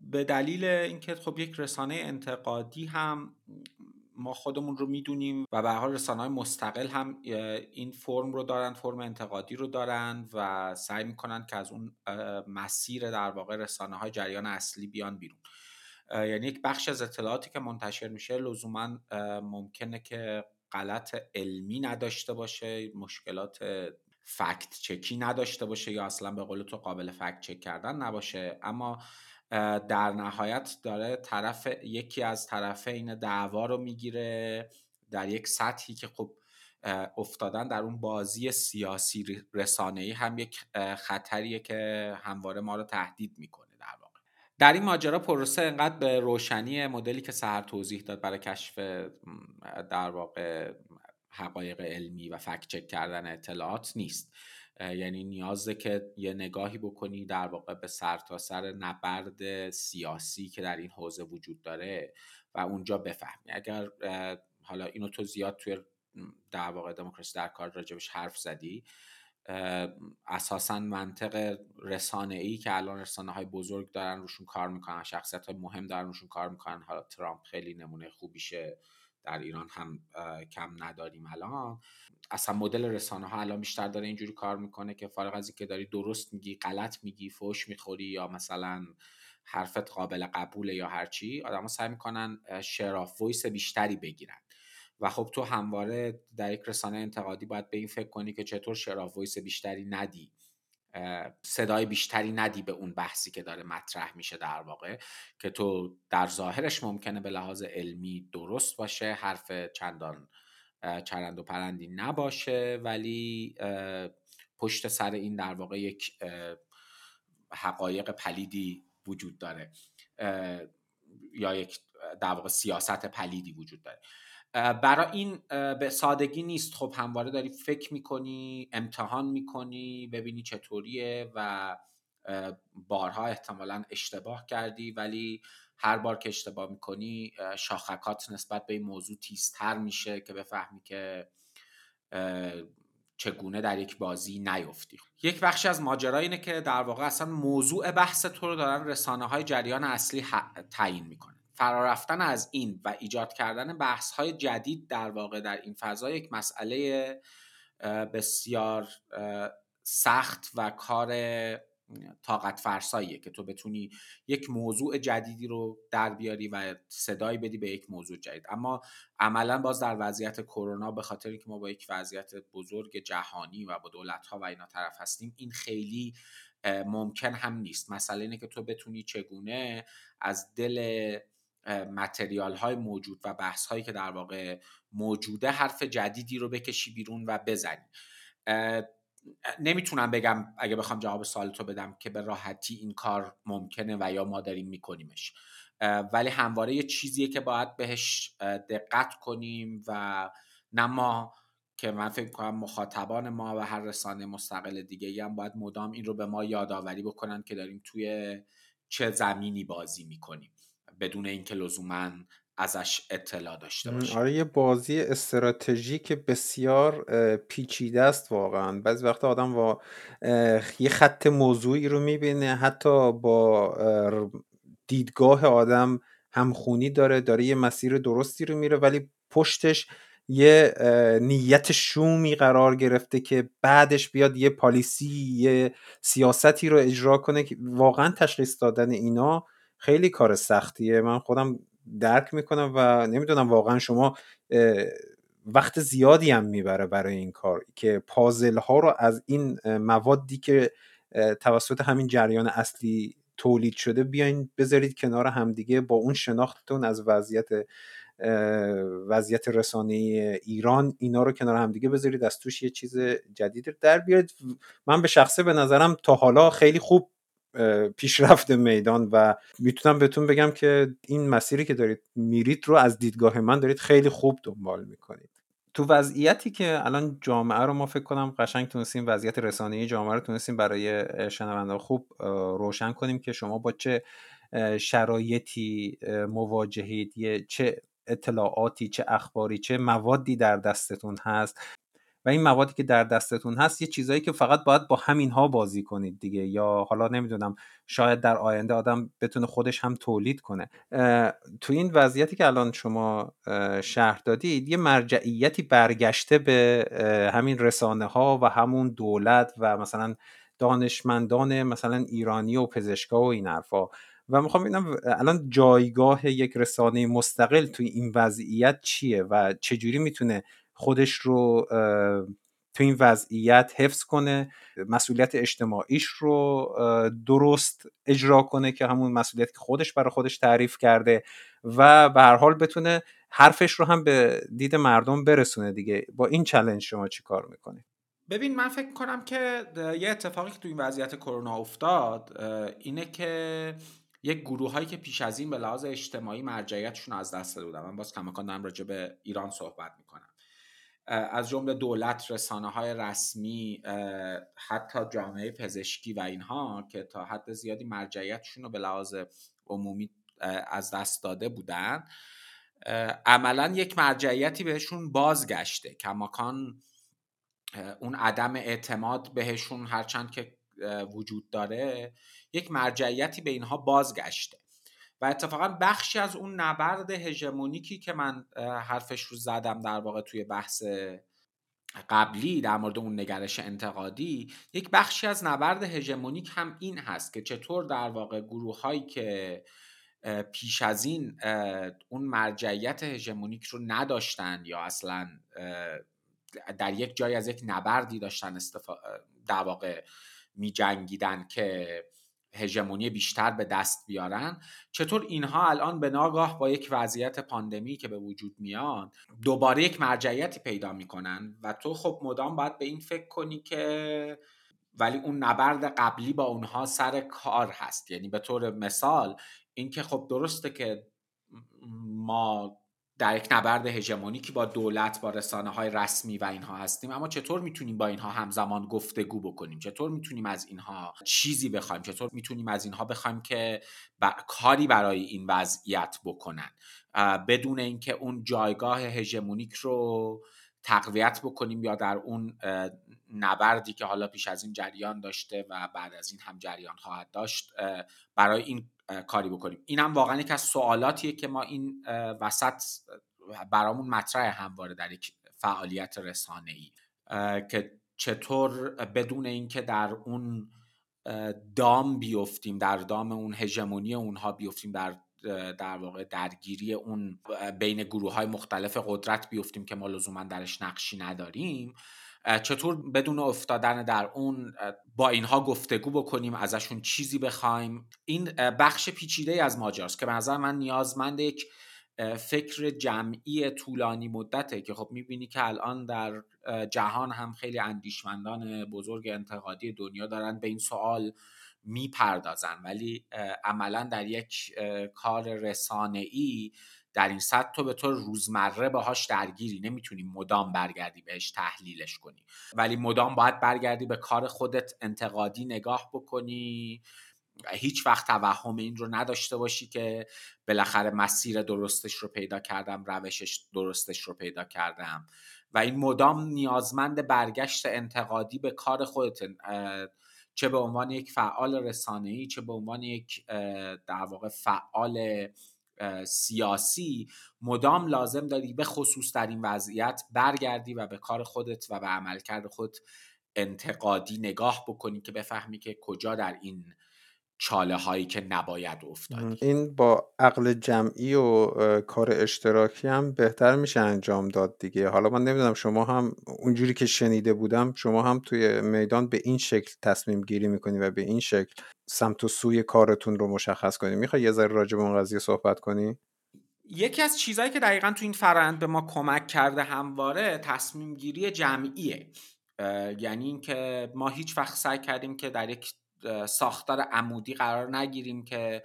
به دلیل اینکه خب یک رسانه انتقادی هم ما خودمون رو می‌دونیم و به حال رسانه های مستقل هم این فرم رو دارن فرم انتقادی رو دارن و سعی می‌کنن که از اون مسیر در واقع رسانه های جریان اصلی بیان بیرون. یعنی یک بخش از اطلاعاتی که منتشر میشه لزوما ممکنه که غلط علمی نداشته باشه مشکلات فکت چکی نداشته باشه یا اصلا به قول تو قابل فکت چک کردن نباشه. اما در نهایت داره طرف یکی از طرفین دعوا رو می‌گیره در یک سطحی که خب افتادن در اون بازی سیاسی رسانه ای هم یک خطریه که همواره ما رو تهدید می‌کنه در واقع. در این ماجرا پروسه انقدر به روشنی مدلی که سهر توضیح داد برای کشف در واقع حقایق علمی و فکت چک کردن اطلاعات نیست. یعنی نیازه که یه نگاهی بکنی در واقع به سرتاسر سر نبرد سیاسی که در این حوزه وجود داره و اونجا بفهمی. اگر حالا اینو تو زیاد توی در واقع دموکراسی در کار راجبش حرف زدی اساسا منطق رسانه ای که الان رسانه های بزرگ دارن روشون کار می‌کنن شخصیت های مهم دارن روشون کار می‌کنن. حالا ترامپ خیلی نمونه خوبیشه. در ایران هم کم نداریم الان. اصلا مدل رسانه ها الان بیشتر داره اینجوری کار می‌کنه که فارغ از اینکه داری درست میگی غلط میگی فوش می‌خوری یا مثلا حرفت قابل قبوله یا هرچی آدما سعی می‌کنن share of voice بیشتری بگیرن. و خب تو همواره در یک رسانه انتقادی باید به این فکر کنی که چطور share of voice بیشتری ندی. صدای بیشتری ندی به اون بحثی که داره مطرح میشه در واقع که تو در ظاهرش ممکنه به لحاظ علمی درست باشه حرف چندان چرند و پرندی نباشه ولی پشت سر این در واقع یک حقایق پلیدی وجود داره یا یک در واقع سیاست پلیدی وجود داره. برای این به سادگی نیست. خب همواره داری فکر می‌کنی امتحان می‌کنی ببینی چطوریه و بارها احتمالا اشتباه کردی. ولی هر بار که اشتباه می‌کنی شاخکات نسبت به این موضوع تیزتر میشه که بفهمی که چگونه در یک بازی نیفتی. یک بخش از ماجرا اینه که در واقع اصلا موضوع بحث تو رو دارن رسانه های جریان اصلی تعیین می‌کنن. فرارفتن از این و ایجاد کردن بحث های جدید در واقع در این فضا یک مسئله بسیار سخت و کار طاقت فرساییه که تو بتونی یک موضوع جدیدی رو در بیاری و صدایی بدی به یک موضوع جدید. اما عملا باز در وضعیت کرونا به خاطر که ما با یک وضعیت بزرگ جهانی و با دولت ها و اینا طرف هستیم این خیلی ممکن هم نیست. مسئله اینه که تو بتونی چگونه از دل متریال های موجود و بحث هایی که در واقع موجوده حرف جدیدی رو بکشی بیرون و بزنی. نمی‌تونم بگم اگه بخوام جواب سوال تو بدم که به راحتی این کار ممکنه و یا ما داریم میکنیمش. ولی همواره یه چیزیه که باید بهش دقت کنیم و نه ما که من فکر کنم مخاطبان ما و هر رسانه مستقل دیگه هم باید مدام این رو به ما یادآوری بکنن که داریم توی چه زمینی بازی می‌کنیم. بدون اینکه لزوما ازش اطلاع داشته باشه. آره یه بازی استراتژیک بسیار پیچیده است واقعا. بعضی وقتا آدم با یه خط موضوعی رو می‌بینه حتی با دیدگاه آدم همخونی داره داره یه مسیر درستی رو میره ولی پشتش یه نیت شومی قرار گرفته که بعدش بیاد یه پالیسی یه سیاستی رو اجرا کنه که واقعا تشخیص دادن اینا خیلی کار سختیه. من خودم درک می‌کنم و نمی‌دونم واقعا شما وقت زیادی هم می‌بره برای این کار که پازل ها رو از این موادی که توسط همین جریان اصلی تولید شده بیاین بذارید کنار همدیگه با اون شناختتون از وضعیت وضعیت رسانه ایران اینا رو کنار همدیگه بذارید از توش یه چیز جدید در بیارید. من به شخصه به نظرم تا حالا خیلی خوب پیشرفت میدان و می‌تونم بهتون بگم که این مسیری که دارید میرید رو از دیدگاه من دارید خیلی خوب دنبال می‌کنید. تو وضعیتی که الان جامعه رو ما فکر کنم قشنگ تونستیم وضعیت رسانه‌ای جامعه رو تونستیم برای شنونده خوب روشن کنیم که شما با چه شرایطی مواجهید چه اطلاعاتی چه اخباری چه موادی در دستتون هست این موادی که در دستتون هست یه چیزایی که فقط باید با همینها بازی کنید دیگه. یا حالا نمی‌دونم شاید در آینده آدم بتونه خودش هم تولید کنه. تو این وضعیتی که الان شما شهر دادید یه مرجعیتی برگشته به همین رسانه ها و همون دولت و مثلا دانشمندان مثلا ایرانی و پزشکا و این حرفا. و می‌خوام ببینم الان جایگاه یک رسانه مستقل توی این وضعیت چیه و چجوری می‌تونه خودش رو تو این وضعیت حفظ کنه مسئولیت اجتماعیش رو درست اجرا کنه که همون مسئولیت که خودش برای خودش تعریف کرده و به هر حال بتونه حرفش رو هم به دید مردم برسونه دیگه. با این چلنج شما چی کار می‌کنه ببین من فکر کنم که یه اتفاقی که تو این وضعیت کرونا افتاد اینه که یک گروه هایی که پیش از این به لحاظ اجتماعی مرجعیتشون از دست داده بودن. من باز کماکان دارم راجع به ایران صحبت می‌کنم. از جمله دولت رسانه های رسمی حتی جامعه پزشکی و اینها که تا حد زیادی مرجعیتشون رو به لحاظ عمومی از دست داده بودن. عملا یک مرجعیتی بهشون بازگشته. کماکان اون عدم اعتماد بهشون هرچند که وجود داره یک مرجعیتی به اینها بازگشته. و اتفاقا بخشی از اون نبرد هژمونیکی که من حرفش رو زدم در واقع توی بحث قبلی در مورد اون نگرش انتقادی یک بخشی از نبرد هژمونیک هم این هست که چطور در واقع گروه هایی که پیش از این اون مرجعیت هژمونیک رو نداشتن یا اصلا در یک جای از یک نبردی داشتن استفا... در واقع می جنگیدن که هژمونی بیشتر به دست بیارن. چطور اینها الان به ناگاه با یک وضعیت پاندمی که به وجود میاد دوباره یک مرجعیتی پیدا می‌کنن؟ و تو خب مدام باید به این فکر کنی که ولی اون نبرد قبلی با اونها سر کار هست. یعنی به طور مثال اینکه خب درسته که ما در یک نبرد هژمونیکی با دولت با رسانه های رسمی و اینها هستیم. اما چطور می‌تونیم با اینها همزمان گفتگو بکنیم؟ چطور می‌تونیم از اینها چیزی بخوایم؟ چطور می‌تونیم از اینها بخوایم که کاری برای این وضعیت بکنن؟ بدون اینکه اون جایگاه هژمونیک رو تقویت بکنیم یا در اون نبردی که حالا پیش از این جریان داشته و بعد از این هم جریان خواهد داشت برای این کاری بکنیم. این هم واقعا یک از سوالاتیه که ما این وسط برامون مطرح همواره در یک فعالیت رسانه ای که چطور بدون اینکه در اون دام بیفتیم در دام اون هژمونی اونها بیفتیم در در واقع درگیری اون بین گروه های مختلف قدرت بیفتیم که ما لزوما درش نقشی نداریم چطور بدون افتادن در اون با اینها گفتگو بکنیم ازشون چیزی بخوایم. این بخش پیچیده از ماجراست که به نظر من نیازمند یک فکر جمعی طولانی مدته که خب می‌بینی که الان در جهان هم خیلی اندیشمندان بزرگ انتقادی دنیا دارن به این سوال می‌پردازن. ولی عملا در یک کار رسانه ای در این سطح تو به طور روزمره باهاش درگیری. نمی‌تونی مدام برگردی بهش تحلیلش کنی. ولی مدام باید برگردی به کار خودت انتقادی نگاه بکنی. هیچ وقت توهم این رو نداشته باشی که بالاخره مسیر درستش رو پیدا کردم روشش درستش رو پیدا کردم. و این مدام نیازمند برگشت انتقادی به کار خودت. چه به عنوان یک فعال رسانه‌ای چه به عنوان یک در واقع فعال سیاسی مدام لازم داری به خصوص در این وضعیت برگردی و به کار خودت و به عملکرد خود انتقادی نگاه بکنی که بفهمی که کجا در این چاله هایی که نباید افتاد این با عقل جمعی و کار اشتراکی هم بهتر میشه انجام داد دیگه. حالا من نمی‌دونم شما هم اونجوری که شنیده بودم شما هم توی میدان به این شکل تصمیم گیری می‌کنی و به این شکل سمت و سوی کارتون رو مشخص کنی. می‌خوای یه ذره راجع به اون قضیه صحبت کنی؟ یکی از چیزهایی که دقیقا تو این فرآیند به ما کمک کرده همواره تصمیم گیری جمعیه. یعنی اینکه ما هیچ وقت سعی کردیم که در یک ساختار عمودی قرار نگیریم که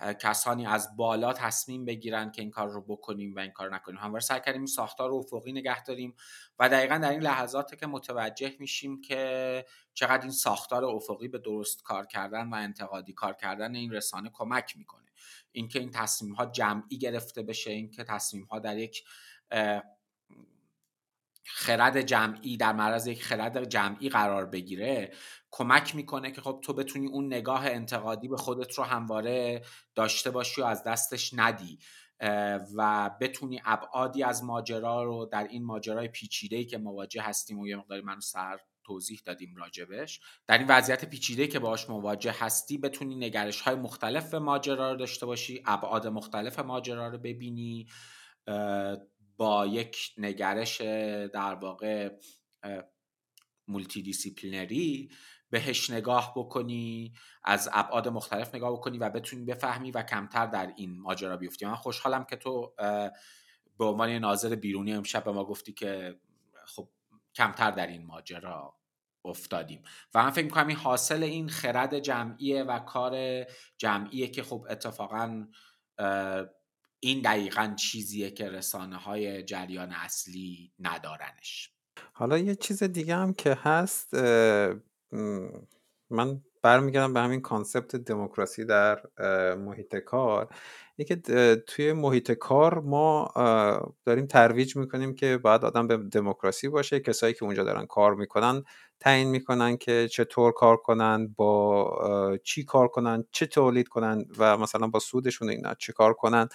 کسانی از بالا تصمیم بگیرن که این کار رو بکنیم و این کار نکنیم. همواره سعی کردیم ساختار رو افقی نگه داریم و دقیقا در این لحظات که متوجه میشیم که چقدر این ساختار افقی به درست کار کردن و انتقادی کار کردن این رسانه کمک می‌کنه. اینکه این تصمیم ها جمعی گرفته بشه اینکه تصمیم ها در یک خرد جمعی در معرض یک خرد جمعی قرار بگیره کمک می‌کنه که خب تو بتونی اون نگاه انتقادی به خودت رو همواره داشته باشی و از دستش ندی و بتونی ابعادی از ماجرا رو در این ماجرای پیچیده که مواجه هستیم و یه مقداری منو سر توضیح دادیم راجبش در این وضعیت پیچیده که باهاش مواجه هستی بتونی نگرش های مختلف ماجرا رو داشته باشی ابعاد مختلف ماجرا رو ببینی با یک نگرش در واقع multidisciplinary بهش نگاه بکنی از ابعاد مختلف نگاه بکنی و بتونی بفهمی و کمتر در این ماجرا بیفتی. من خوشحالم که تو به عنوان ناظر بیرونی امشب به ما گفتی که خب کمتر در این ماجرا افتادیم. و من فکر می‌کنم این حاصل این خرد جمعیه و کار جمعیه که خب اتفاقا این دقیقا چیزیه که رسانه های جریان اصلی ندارنش. حالا یه چیز دیگه هم که هست من برمیگردم به همین concept دموکراسی در محیط کار. اینکه توی محیط کار ما داریم ترویج می‌کنیم که باید آدم به دموکراسی باشه. کسایی که اونجا دارن کار می‌کنن تعیین می‌کنن که چطور کار کنن با چی کار کنن چه تولید کنن و مثلا با سودشون اینا چه کار کنن.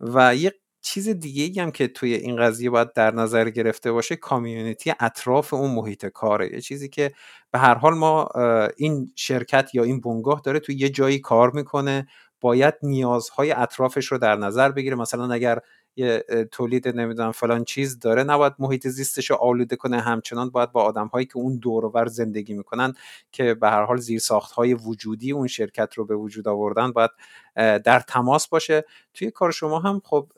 و یه چیز دیگه هم که توی این قضیه باید در نظر گرفته باشه کامیونیتی اطراف اون محیط کاره. یه چیزی که به هر حال ما این شرکت یا این بنگاه داره توی یه جایی کار می‌کنه. باید نیازهای اطرافش رو در نظر بگیره. مثلا اگر یه تولید نمی‌دونم فلان چیز داره نباید محیط زیستش رو آلوده کنه. همچنان باید با آدم هایی که اون دورور زندگی می‌کنن که به هر حال زیر های وجودی اون شرکت رو به وجود آوردن باید در تماس باشه. توی کار شما هم خب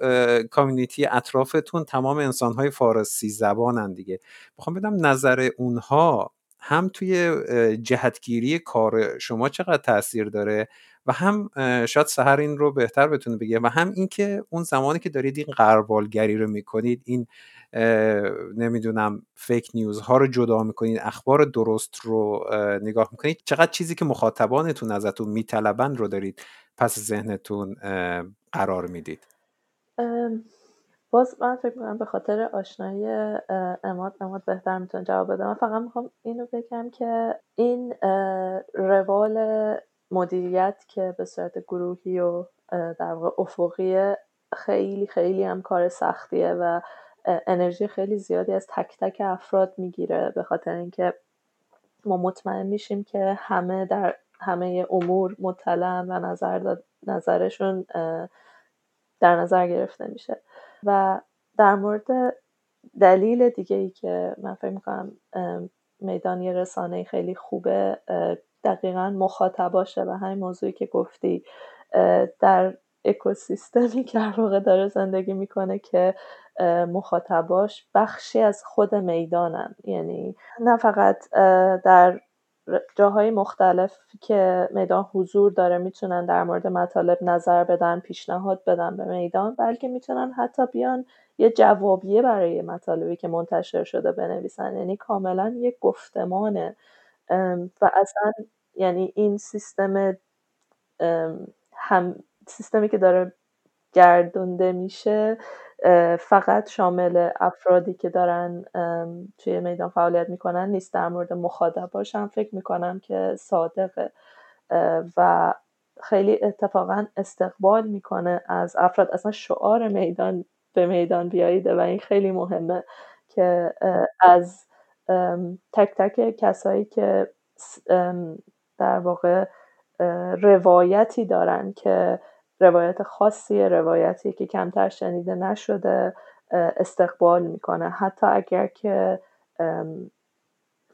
کامیونیتی اطرافتون تمام انسان های فارسی زبانن دیگه. می‌خوام بدم نظر اونها هم توی جهتگیری کار شما چقدر تاثیر داره؟ و هم شاید سهر این رو بهتر بتونه بگه و هم اینکه اون زمانی که دارید این قربالگری رو می‌کنید این نمی‌دونم فیک نیوز ها رو جدا می‌کنید اخبار درست رو نگاه می‌کنید چقدر چیزی که مخاطبانتون ازتون میطلبن رو دارید پس ذهنتون قرار می‌دید؟ باز من فکر می‌کنم به خاطر آشنایی اماد اماد بهتر می‌تونه جواب بده. من فقط می‌خوام اینو بگم که این روال مدیریت که به صورت گروهی و در واقع افقی خیلی خیلی هم کار سختیه و انرژی خیلی زیادی از تک تک افراد می‌گیره. به خاطر اینکه ما مطمئن میشیم که همه در همه امور مطلع و نظر نظرشون در نظر گرفته میشه. و در مورد دلیل دیگه ای که من فکر می‌کنم میدان یه رسانه خیلی خوبه دقیقا مخاطباشه و همین موضوعی که گفتی در اکوسیستمی که واقع داره زندگی می‌کنه که مخاطباش بخشی از خود می‌دانن. یعنی نه فقط در جاهای مختلف که میدان حضور داره می‌تونن در مورد مطالب نظر بدن پیشنهاد بدن به میدان بلکه می‌تونن حتی بیان یه جوابیه برای مطالبی که منتشر شده بنویسن. یعنی کاملا یک گفتمانه و اصلا یعنی این سیستم هم سیستمی که داره گردونده میشه فقط شامل افرادی که دارن توی میدان فعالیت می‌کنن نیست در مورد مخاطباش هم فکر می‌کنم که صادقه. و خیلی اتفاقا استقبال می‌کنه از افراد. اصلا شعار میدان به میدان بیاییده و این خیلی مهمه که از تک تک کسایی که در واقع روایتی دارن که روایت خاصی روایتی که کمتر شنیده نشده استقبال می‌کنه. حتی اگر که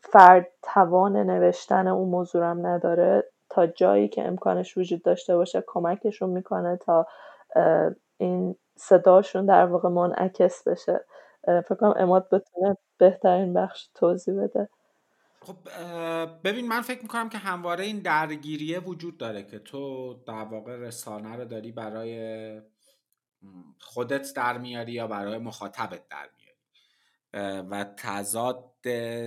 فرد توان نوشتن اون موضوع نداره تا جایی که امکانش وجود داشته باشه کمکشون می‌کنه تا این صداشون در واقع منعکس بشه. فکر کنم اماد بتونه بهترین بخش توضیح بده. خب ببین من فکر می‌کنم که همواره این درگیریه وجود داره که تو در واقع رسانه رو داری برای خودت در میاری یا برای مخاطبت در میاری. و تضاد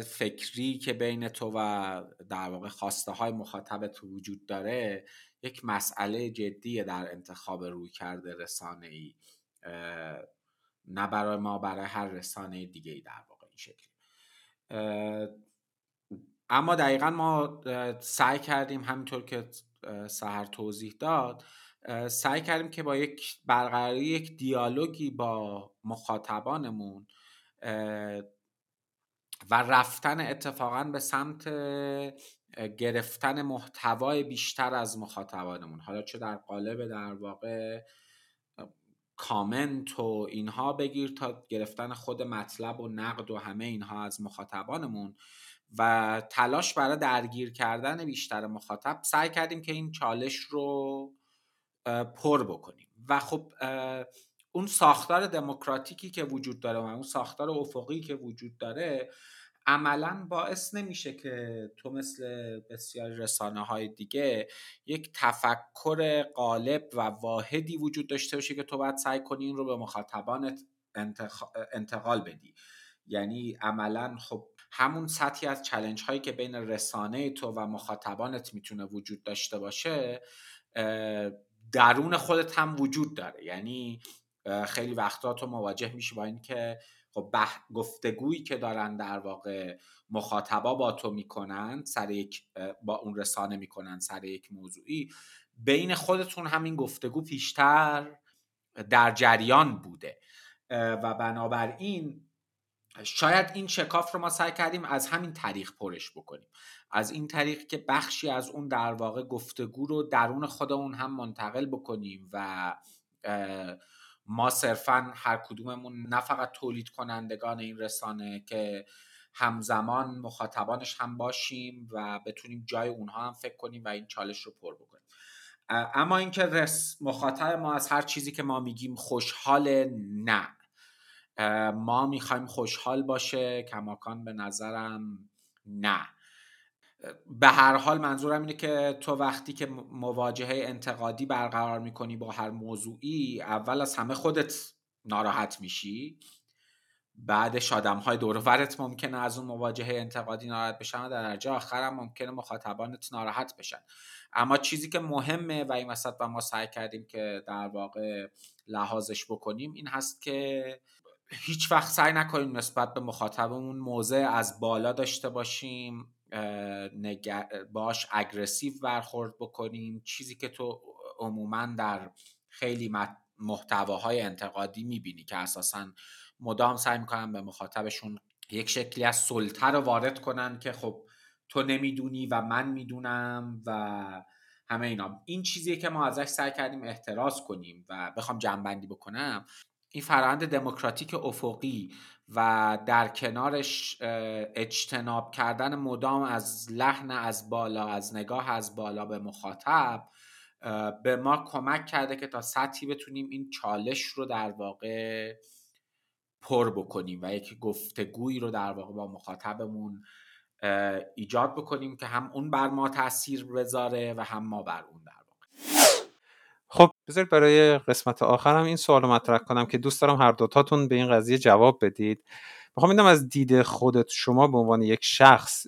فکری که بین تو و در واقع خواسته های مخاطبت وجود داره یک مسئله جدیه در انتخاب روی کرده رسانه ای نه برای ما برای هر رسانه دیگه ای در واقع این شکلی. اما دقیقا ما سعی کردیم همینطور که سهر توضیح داد سعی کردیم که با یک برقراری یک دیالوگی با مخاطبانمون و رفتن اتفاقا به سمت گرفتن محتوای بیشتر از مخاطبانمون. حالا چه در قالب در واقع کامنت و اینها بگیر تا گرفتن خود مطلب و نقد و همه اینها از مخاطبانمون و تلاش برای درگیر کردن بیشتر مخاطب سعی کردیم که این چالش رو پر بکنیم. و خب اون ساختار دموکراتیکی که وجود داره و اون ساختار افقی که وجود داره عملا باعث نمیشه که تو مثل بسیار رسانه های دیگه یک تفکر غالب و واحدی وجود داشته باشه که تو باید سعی کنی این رو به مخاطبانت انتقال بدی. یعنی عملا خب همون سطحی از چلنج هایی که بین رسانه تو و مخاطبانت می‌تونه وجود داشته باشه درون خودت هم وجود داره. یعنی خیلی وقتا تو مواجه میشی با اینکه خب گفتگویی که دارن در واقع مخاطبا با تو می‌کنن سر یک با اون رسانه می‌کنن سر یک موضوعی بین خودتون همین گفتگو پیشتر در جریان بوده. و بنابراین شاید این شکاف رو ما سعی کردیم از همین طریق پرش بکنیم. از این طریق که بخشی از اون در واقع گفتگو رو درون خودمون هم منتقل بکنیم و ما صرفا هر کدوممون نه فقط تولید کنندگان این رسانه که همزمان مخاطبانش هم باشیم و بتونیم جای اونها هم فکر کنیم و این چالش رو پر بکنیم. اما اینکه رس مخاطب ما از هر چیزی که ما میگیم خوشحال نه. ما می‌خوایم خوشحال باشه کماکان به نظرم نه. به هر حال منظورم اینه که تو وقتی که مواجهه انتقادی برقرار می‌کنی با هر موضوعی اول از همه خودت ناراحت میشی. بعدش آدم های دورورت ممکنه از اون مواجهه انتقادی ناراحت بشن و در درجه آخر هم ممکنه مخاطبانت ناراحت بشن. اما چیزی که مهمه و این وسط و ما سعی کردیم که در واقع لحاظش بکنیم این هست که هیچ وقت سعی نکنیم نسبت به مخاطبمون موضع از بالا داشته باشیم. باش اگرسیو برخورد بکنیم. چیزی که تو عموما در خیلی محتواهای انتقادی می‌بینی که اساسا مدام سعی می‌کنن به مخاطبشون یک شکلی از سلطه رو وارد کنن که خب تو نمی‌دونی و من می‌دونم و همه اینا. این چیزیه که ما ازش سعی کردیم احتراز کنیم و بخوام جنبندی بکنم. این فرآیند دموکراتیک افقی و در کنارش اجتناب کردن مدام از لحن از بالا از نگاه از بالا به مخاطب به ما کمک کرده که تا سطحی بتونیم این چالش رو در واقع پر بکنیم و یک گفتگویی رو در واقع با مخاطبمون ایجاد بکنیم که هم اون بر ما تاثیر بذاره و هم ما بر اون در خب بذارید برای قسمت آخرم این سوال مطرح کنم که دوست دارم هر دوتاتون به این قضیه جواب بدید. می‌خوام میدم از دید خودت شما به عنوان یک شخص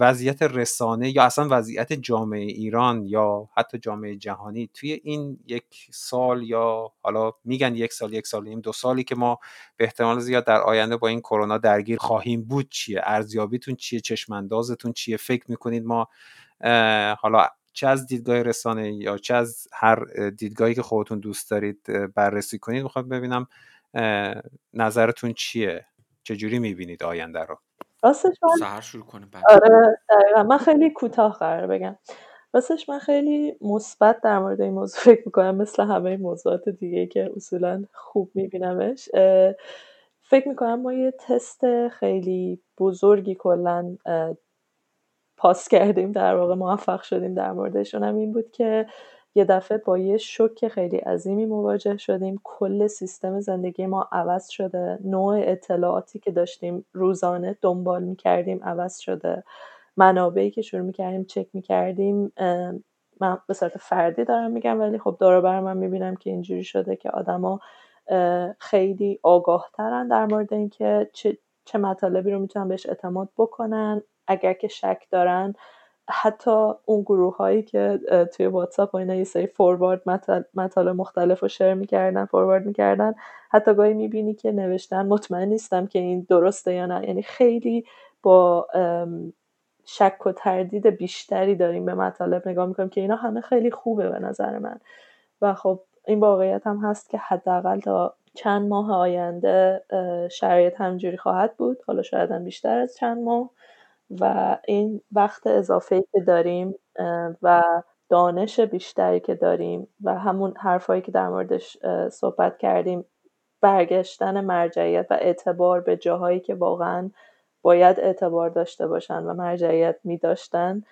وضعیت رسانه یا اصلا وضعیت جامعه ایران یا حتی جامعه جهانی توی این یک سال یا حالا میگن یک سال یک سال این دو سالی که ما به احتمال زیاد در آینده با این کرونا درگیر خواهیم بود چیه؟ ارزیابیتون چیه؟ چشماندازتون چیه؟ فکر می‌کنید ما حالا چه از دیدگاه رسانه یا چه از هر دیدگاهی که خودتون دوست دارید بررسی کنید می‌خوام ببینم نظرتون چیه؟ چجوری می‌بینید آینده رو؟ راستش من شروع کنیم آره من خیلی کوتاه قرار بگم. راستش من خیلی مثبت در مورد این موضوع فکر می‌کنم مثل همه موضوعات دیگه که اصولا خوب میبینمش. فکر می‌کنم ما یه تست خیلی بزرگی کلا پاس کردیم در واقع موفق شدیم در موردشون. هم این بود که یه دفعه با یه شوک خیلی عظیمی مواجه شدیم. کل سیستم زندگی ما عوض شده. نوع اطلاعاتی که داشتیم روزانه دنبال می‌کردیم عوض شده. منابعی که شروع می‌کردیم چک می‌کردیم. من به صورت فردی دارم میگم ولی خب دور بر من می‌بینم که اینجوری شده که آدما خیلی آگاه ترن در مورد اینکه چه چه مطالبی رو می‌تونن بهش اعتماد بکنن. اگر که شک دارن حتی اون گروه هایی که توی واتساپ و اینا یه سری فوروارد مطالب مختلف رو شیر می‌کردن فوروارد می‌کردن حتی گاهی می‌بینی که نوشتن مطمئن نیستم که این درسته یا نه. یعنی خیلی با شک و تردید بیشتری داریم به مطالب نگاه می‌کنیم که اینا همه خیلی خوبه به نظر من. و خب این واقعیت هم هست که حداقل تا چند ماه آینده شرایط همجوری خواهد بود. حالا شاید هم بیشتر از چند ماه. و این وقت اضافه که داریم و دانش بیشتری که داریم و همون حرفایی که در موردش صحبت کردیم برگشتن مرجعیت و اعتبار به جاهایی که واقعا باید اعتبار داشته باشن و مرجعیت می داشتن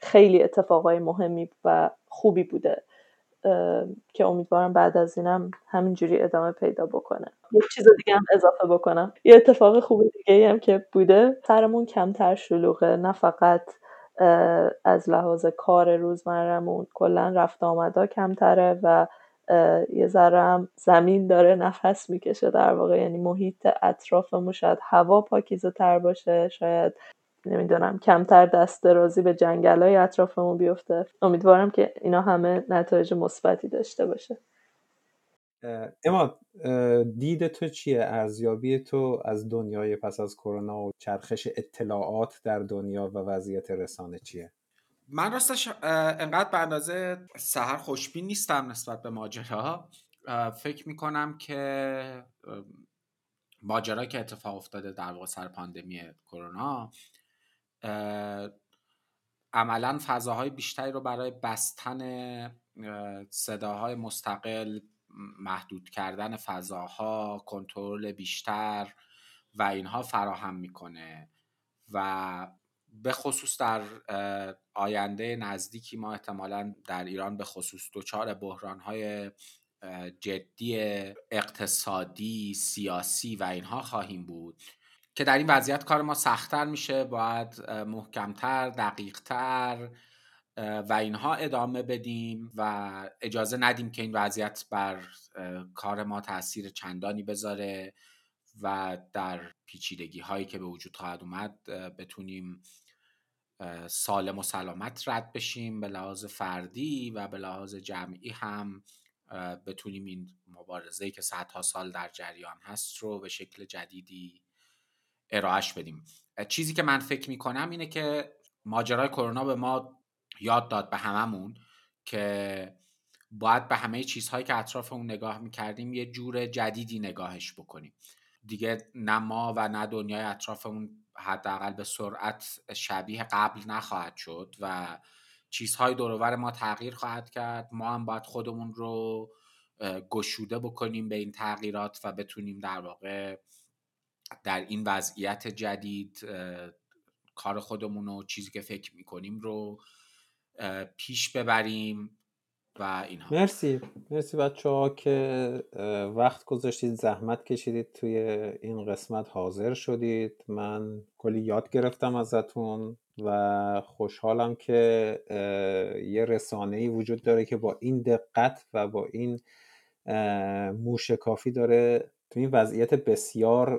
خیلی اتفاقای مهمی و خوبی بوده. که امیدوارم بعد از اینم همینجوری ادامه پیدا بکنه. یه چیز دیگه هم اضافه بکنم. یه اتفاق خوب دیگه هم که بوده سرمون کمتر شلوغه نه فقط از لحاظ کار روزمرمون کلا رفت آمدا کمتره و یه ذره هم زمین داره نفس می‌کشه در واقع. یعنی محیط اطرافمون شاید هوا پاکیزه تر باشه شاید نمی‌دونم کمتر دست درازی به جنگل های اطرافمون بیفته. امیدوارم که اینا همه نتایج مثبتی داشته باشه. اما دید تو چیه؟ ارزیابی تو از دنیای پس از کرونا و چرخش اطلاعات در دنیا و وضعیت رسانه چیه؟ من راستش انقدر به اندازه سهر خوشبین نیستم نسبت به ماجرا فکر می‌کنم که ماجرا که اتفاق افتاده در واقع سر پاندمی کرونا عملا فضاهای بیشتری رو برای بستن صداهای مستقل محدود کردن فضاها کنترل بیشتر و اینها فراهم می‌کنه و به خصوص در آینده نزدیکی ما احتمالا در ایران به خصوص دچار بحرانهای جدی اقتصادی سیاسی و اینها خواهیم بود. که در این وضعیت کار ما سختتر میشه باید محکمتر دقیقتر و اینها ادامه بدیم و اجازه ندیم که این وضعیت بر کار ما تاثیر چندانی بذاره و در پیچیدگی هایی که به وجود خواهد اومد بتونیم سالم و سلامت رد بشیم. به لحاظ فردی و به لحاظ جمعی هم بتونیم این مبارزه که صدها سال در جریان هست رو به شکل جدیدی ارائهش بدیم. چیزی که من فکر می‌کنم اینه که ماجرای کرونا به ما یاد داد به هممون که باید به همه چیزهایی که اطرافمون نگاه می‌کردیم یه جور جدیدی نگاهش بکنیم. دیگه نه ما و نه دنیای اطرافمون حداقل به سرعت شبیه قبل نخواهد شد و چیزهای دورور ما تغییر خواهد کرد. ما هم باید خودمون رو گشوده بکنیم به این تغییرات و بتونیم در واقع در این وضعیت جدید کار خودمون و چیزی که فکر می‌کنیم رو پیش ببریم و اینها. مرسی. مرسی بچه ها که وقت گذاشتید زحمت کشیدید توی این قسمت. حاضر شدید. من کلی یاد گرفتم ازتون و خوشحالم که یه رسانه ای وجود داره که با این دقت و با این موشکافی داره تو این وضعیت بسیار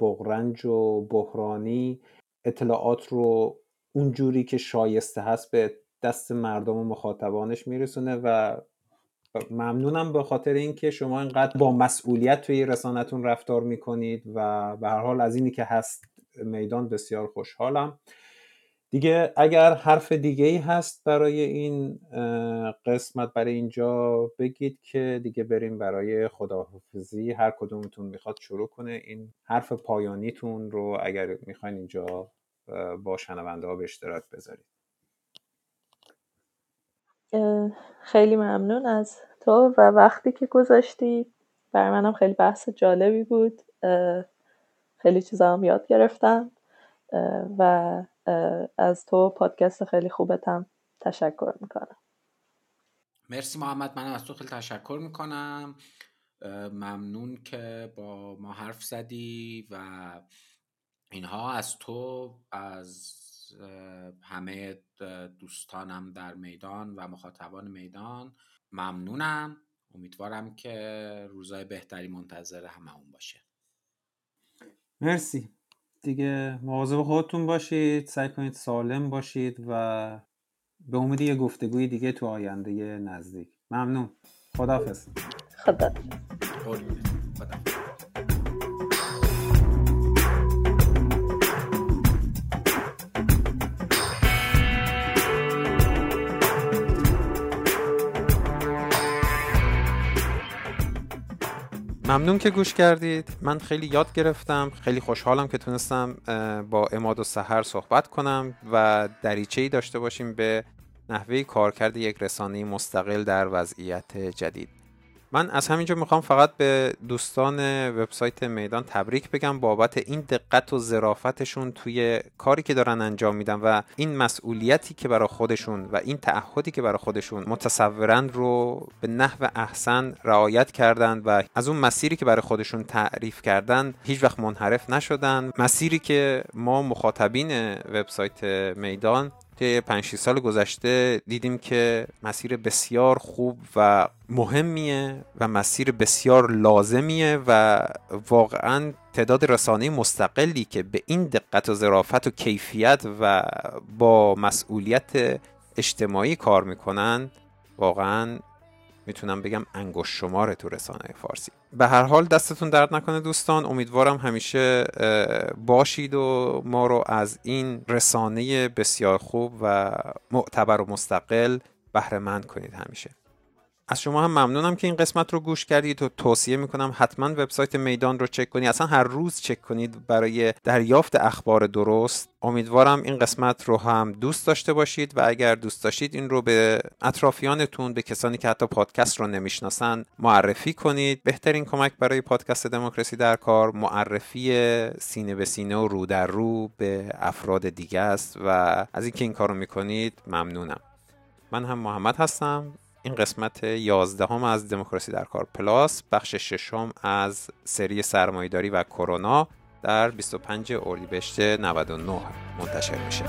بغرنج و بحرانی اطلاعات رو اونجوری که شایسته هست به دست مردم و مخاطبانش میرسونه و ممنونم به خاطر اینکه شما اینقدر با مسئولیت توی رسانتون رفتار می‌کنید و به هر حال از اینی که هست میدان بسیار خوشحالم. دیگه اگر حرف دیگه ای هست برای این قسمت برای اینجا بگید که دیگه بریم برای خداحافظی هر کدومتون می‌خواد شروع کنه. این حرف پایانیتون رو اگر می‌خواین اینجا با شنونده ها به اشتراک بذارید. خیلی ممنون از تو و وقتی که گذاشتی. برای منم خیلی بحث جالبی بود. خیلی چیزا هم یاد گرفتم. و از تو پادکست خیلی خوبتم تشکر می‌کنم. مرسی محمد منم از تو خیلی تشکر می‌کنم. ممنون که با ما حرف زدی و اینها. از تو از همه دوستانم در میدان و مخاطبان میدان ممنونم. امیدوارم که روزای بهتری منتظر همه اون باشه. مرسی. دیگه مواظب خودتون باشید سعی کنید سالم باشید و به امید یه گفتگوی دیگه تو آینده نزدیک. ممنون. خداحافظ. خدا ممنون که گوش کردید. من خیلی یاد گرفتم. خیلی خوشحالم که تونستم با اماد و سحر صحبت کنم و دریچه ای داشته باشیم به نحوه کارکرد یک رسانه مستقل در وضعیت جدید. من از همینجا می‌خوام فقط به دوستان وبسایت میدان تبریک بگم. بابت این دقت و ظرافتشون توی کاری که دارن انجام میدن و این مسئولیتی که برای خودشون و این تعهدی که برای خودشون متصورن رو به نحو احسن رعایت کردن و از اون مسیری که برای خودشون تعریف کردن هیچ وقت منحرف نشدن. مسیری که ما مخاطبین وبسایت میدان که 5 سال گذشته دیدیم که مسیر بسیار خوب و مهمیه و مسیر بسیار لازمیه و واقعا تعداد رسانه مستقلی که به این دقت و ظرافت و کیفیت و با مسئولیت اجتماعی کار می‌کنن واقعا می‌تونم بگم انگوش شماره تو رسانه فارسی. به هر حال دستتون درد نکنه دوستان امیدوارم همیشه باشید و ما رو از این رسانه بسیار خوب و معتبر و مستقل بهره مند کنید همیشه. از شما هم ممنونم که این قسمت رو گوش کردید و توصیه می‌کنم حتما وبسایت میدان رو چک کنید. اصلا هر روز چک کنید برای دریافت اخبار درست. امیدوارم این قسمت رو هم دوست داشته باشید و اگر دوست داشتید این رو به اطرافیانتون به کسانی که حتی پادکست رو نمی‌شناسن معرفی کنید. بهترین کمک برای پادکست دموکراسی در کار معرفی سینه به سینه و رو در رو به افراد دیگه است و از اینکه این کارو می‌کنید ممنونم. من هم محمد هستم. این قسمت 11 هم از دموکراسی در کار پلاس بخش ششم از سری سرمایهداری و کرونا در 25 اردیبهشت 99 منتشر میشه.